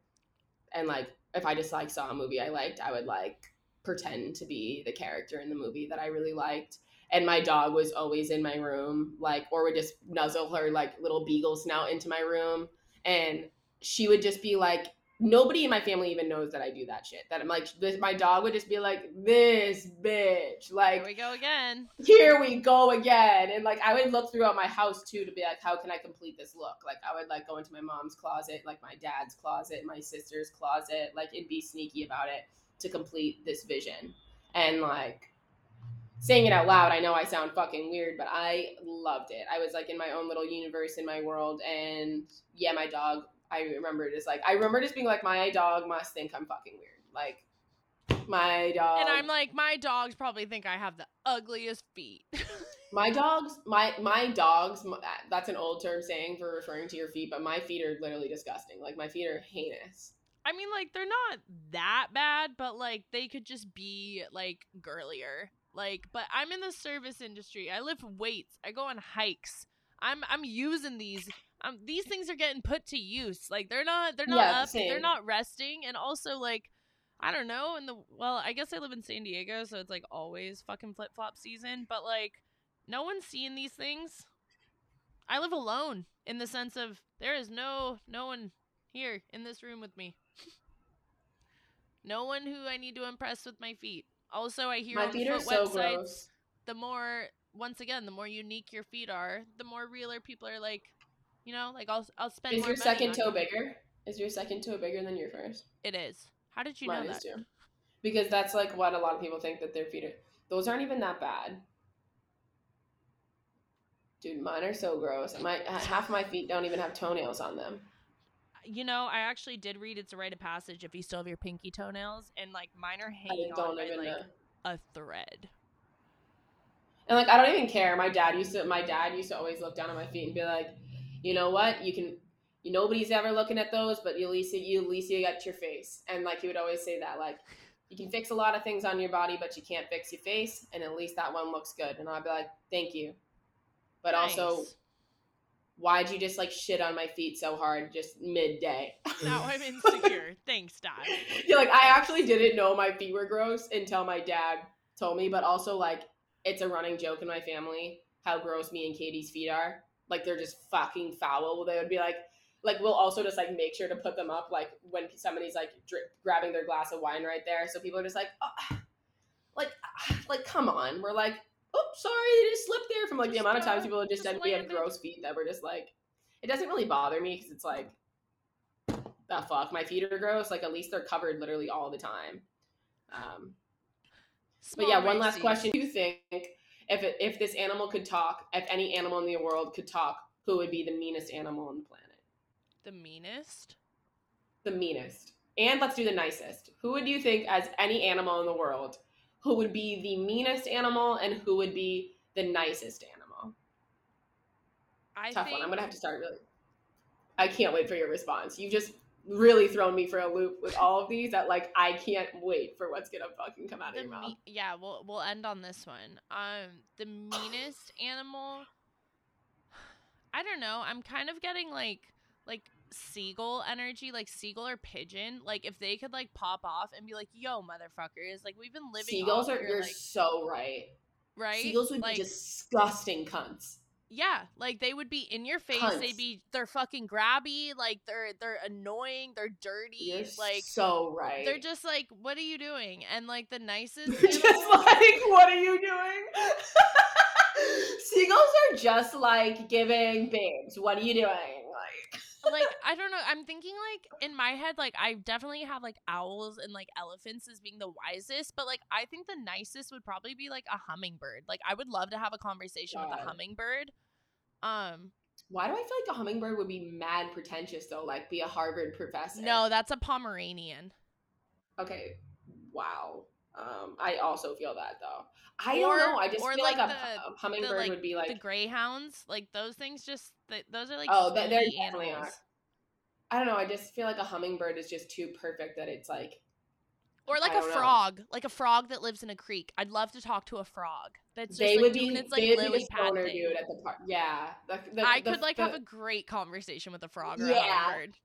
And like if I just like saw a movie I liked, I would like pretend to be the character in the movie that I really liked. And my dog was always in my room, like, or would just nuzzle her like little beagle snout into my room. And she would just be like nobody in my family even knows that I do that shit. That I'm like, this, my dog would just be like, this bitch. Like, Here we go again. here we go again. And like, I would look throughout my house too to be like, how can I complete this look? Like, I would like go into my mom's closet, like my dad's closet, my sister's closet, like, and be sneaky about it to complete this vision. And like, saying it out loud, I know I sound fucking weird, but I loved it. I was like in my own little universe in my world. And yeah, my dog I remember just like I remember just being like, my dog must think I'm fucking weird. Like my dog And I'm like, my dogs probably think I have the ugliest feet. my dogs my my dogs my, uh, that's an old term saying for referring to your feet, but my feet are literally disgusting. Like my feet are heinous. I mean, like they're not that bad, but like they could just be like girlier. Like, but I'm in the service industry. I lift weights. I go on hikes. I'm I'm using these um, these things are getting put to use. Like they're not they're not Yeah, up, same. they're not resting, and also like I don't know. In the well, I guess I live in San Diego, so it's like always fucking flip flop season. But like, no one's seeing these things. I live alone in the sense of there is no no one here in this room with me. no one who I need to impress with my feet. Also, I hear my on feet are so websites gross. the more once again the more unique your feet are the more realer people are like you know like i'll i'll spend Is more your second toe you. bigger? Is your second toe bigger than your first? it is how did you Mine know that too. Because that's like what a lot of people think that their feet are. Those aren't even that bad. Dude, mine are so gross. My half my feet don't even have toenails on them. You know i actually did read it's a rite of passage if you still have your pinky toenails and like mine are hanging on by like know. a thread And like I don't even care. My dad used to my dad used to always look down at my feet and be like, you know what? You can you nobody's ever looking at those, but at least you at least you got your face. And like he would always say that, like, you can fix a lot of things on your body, but you can't fix your face, and at least that one looks good. And I'd be like, Thank you. But also, Nice. Why'd you just like shit on my feet so hard just midday? now i'm insecure thanks dad You're like, I actually didn't know my feet were gross until my dad told me, but also like it's a running joke in my family how gross me and Katie's feet are. Like they're just fucking foul. They would be like, like we'll also just like make sure to put them up like when somebody's like grabbing their glass of wine right there. So people are just like, oh, like, like come on. We're like, oh, sorry, they just slipped there. From like the Just, amount of times people have just, just said we have gross feet that we're just like, it doesn't really bother me because it's like the fuck my feet are gross like at least they're covered literally all the time. Um but yeah one last question. Do you think if it, if this animal could talk if any animal in the world could talk who would be the meanest animal on the planet? The meanest? The meanest. And let's do the nicest. Who would you think as any animal in the world who would be the meanest animal and who would be the nicest animal. I tough think one. I'm gonna have to start really i can't wait for your response. You've just really thrown me for a loop with all of these that like i can't wait for what's gonna fucking come out of the your mouth. yeah we'll we'll end on this one. Um the meanest animal? I don't know. I'm kind of getting like like seagull energy like seagull or pigeon like if they could like pop off and be like yo motherfuckers like we've been living seagulls are your, you're like so right. Right? Seagulls would like be disgusting cunts. Yeah like they would be in your face Cunts. they'd be they're fucking grabby like they're they're annoying they're dirty you're like so right. they're just like what are you doing? And like the nicest just animal- like what are you doing? Seagulls are just like giving babes. What are you doing? like like I don't know. I'm thinking like in my head, like I definitely have like owls and like elephants as being the wisest, but like I think the nicest would probably be like a hummingbird. Like I would love to have a conversation with a hummingbird. Um, why do i feel like a hummingbird would be mad pretentious though like be a harvard professor no, that's a Pomeranian. okay wow um i also feel that though i Or- don't know i just feel like, like, a, the- a hummingbird like, would be like the greyhounds, like those things, just th- those are like Oh, they- definitely animals. are. I don't know. I just feel like a hummingbird is just too perfect that it's like Or like a don't know. frog, like a frog that lives in a creek. I'd love to talk to a frog. That's just they like would be its like they would be the pad stoner thing. dude at the park. Yeah, the, the, I the- could like the- have a great conversation with a frog or Yeah. a hummingbird.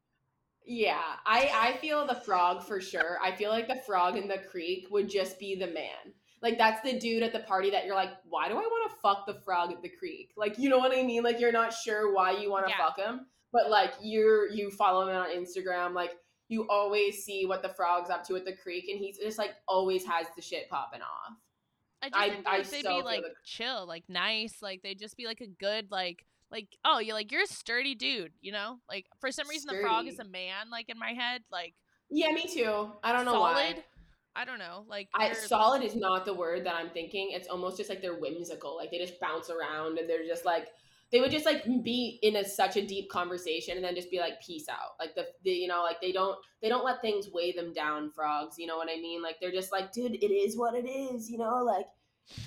Yeah. I I feel the frog for sure. I feel like the frog in the creek would just be the man. Like that's the dude at the party that you're like, why do I want to fuck the frog at the creek? Like you know what I mean? Like you're not sure why you want to Yeah. fuck him, but like you're you follow him on Instagram, like you always see what the frog's up to at the creek, and he's just like always has the shit popping off. I just I- think I they'd so be like the- chill, like nice, like they'd just be like a good like like oh you're like you're a sturdy dude, you know? Like for some reason the frog is a man, like in my head, like Yeah, me too. I don't know solid. why. I don't know, like I, solid is not the word that I'm thinking. It's almost just like they're whimsical. Like they just bounce around and they're just like they would just like be in a such a deep conversation and then just be like peace out. Like the, the you know like they don't they don't let things weigh them down. Frogs, you know what I mean? Like they're just like dude, it is what it is. You know like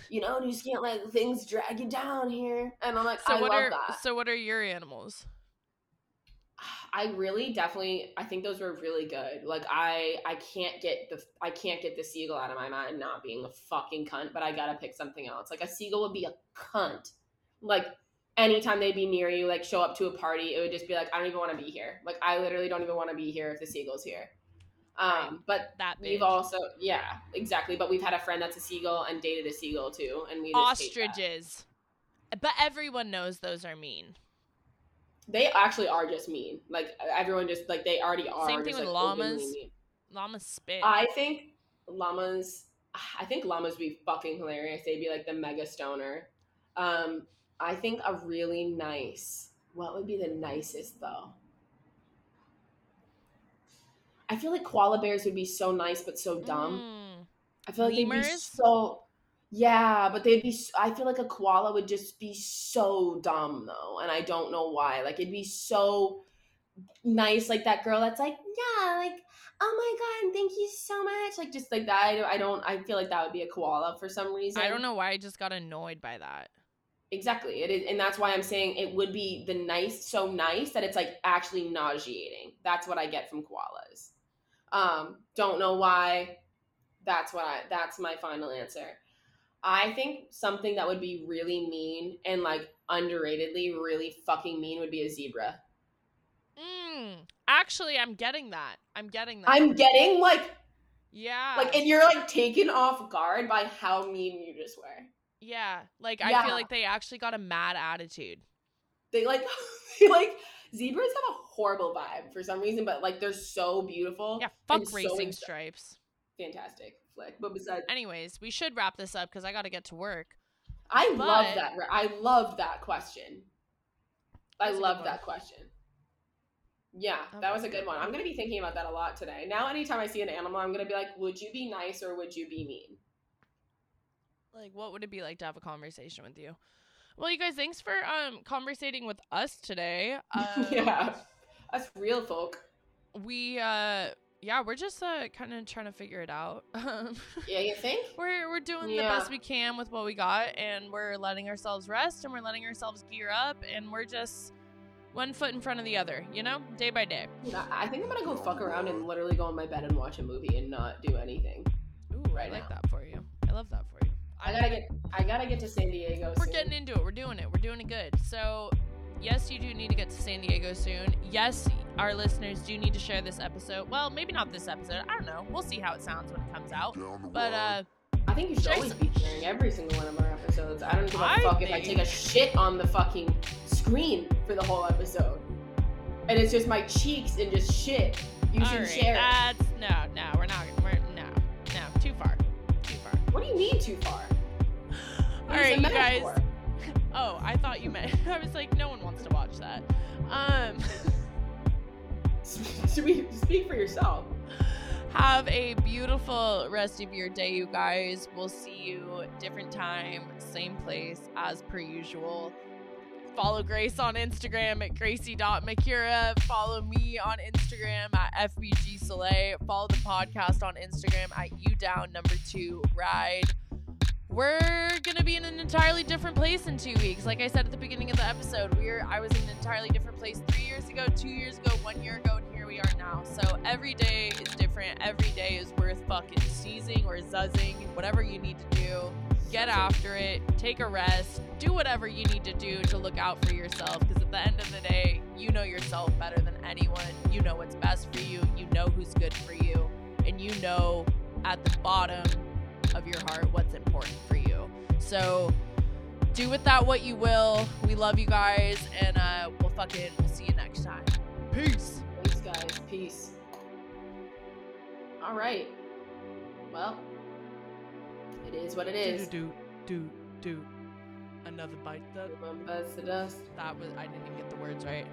you know you just can't let things drag you down here. And I'm like so I what love are that. so what are your animals? I really definitely I think those were really good. Like I I can't get the I can't get the seagull out of my mind not being a fucking cunt, but I gotta pick something else. Like a seagull would be a cunt. Like anytime they'd be near you, like show up to a party, it would just be like, I don't even want to be here. Like I literally don't even want to be here if the seagull's here. Um, but That we've also yeah, exactly. But we've had a friend that's a seagull and dated a seagull too, and we just hate that. ostriches. But everyone knows those are mean. They actually are just mean. Like everyone just like they already are. Same thing with like, llamas. Llamas spit. I think llamas. I think llamas would be fucking hilarious. They'd be like the mega stoner. Um, I think a really nice. What would be the nicest though? I feel like koala bears would be so nice but so dumb. Mm. I feel like they'd be so. Yeah, but they'd be. I feel like a koala would just be so dumb though, and I don't know why. Like it'd be so nice, like that girl that's like, yeah, like, oh my god, thank you so much, like just like that. I don't. I, don't, I feel like that would be a koala for some reason. I don't know why I just got annoyed by that. Exactly. It is, and that's why I'm saying it would be the nice, so nice that it's like actually nauseating. That's what I get from koalas. Um, don't know why. That's what I. That's my final answer. I think something that would be really mean and like underratedly really fucking mean would be a zebra. Mm. Actually, I'm getting that. I'm getting that. I'm getting like yeah. like, and you're like taken off guard by how mean you just were. yeah. Like I Yeah. feel like they actually got a mad attitude. they like they like zebras have a horrible vibe for some reason, but like they're so beautiful. Yeah. Fuck and so racing stripes. Fantastic flick. But besides, Anyways, we should wrap this up because I got to get to work. I love that. I love that question. I That's good love that question. Yeah, Okay. that was a good one. I'm gonna be thinking about that a lot today. Now, anytime I see an animal, I'm gonna be like, "Would you be nice or would you be mean?" Like, what would it be like to have a conversation with you? Well, you guys, thanks for um conversating with us today. Um, yeah, us real folk. We uh yeah, we're just uh kind of trying to figure it out. Um, Yeah, you think? we're we're doing the best we can with what we got and we're letting ourselves rest and we're letting ourselves gear up and we're just one foot in front of the other, you know? Day by day. I I think I'm gonna go fuck around and literally go in my bed and watch a movie and not do anything. Ooh, Right I like now. that for you. I love that for you. I gotta get. I gotta get to San Diego. Soon. We're soon. getting into it. We're doing it. We're doing it good. So, yes, you do need to get to San Diego soon. Yes, our listeners do need to share this episode. Well, maybe not this episode. I don't know. We'll see how it sounds when it comes out. But uh I think you should always be sharing every single one of our episodes. I don't give a I fuck if I take a shit on the fucking screen for the whole episode, and it's just my cheeks and just shit. You should alright, share. it. That's no, no, we're not. We're no, no, too far, too far. What do you mean too far? All right, you guys. Oh, I thought you meant. I was like, no one wants to watch that. Um, Should we speak for yourself? have a beautiful rest of your day, you guys. We'll see you different time, same place as per usual. Follow Grace on Instagram at gracie.macura. Follow me on Instagram at FBG Soleil. Follow the podcast on Instagram at you down number two ride. We're gonna be in an entirely different place in two weeks. Like I said at the beginning of the episode, we're I was in an entirely different place three years ago, two years ago, one year ago, and here we are now. So every day is different. Every day is worth fucking seizing or zuzzing, whatever you need to do. Get after it. Take a rest. Do whatever you need to do to look out for yourself. Because at the end of the day, you know yourself better than anyone. You know what's best for you. You know who's good for you, and you know at the bottom of your heart what's important for you. So do with that what you will. We love you guys, and uh, we'll fucking we'll see you next time. Peace. Thanks, guys. Peace. All right. Well, it is what it is. Do do do do. Another bite that Remember the dust. that was I didn't even get the words right.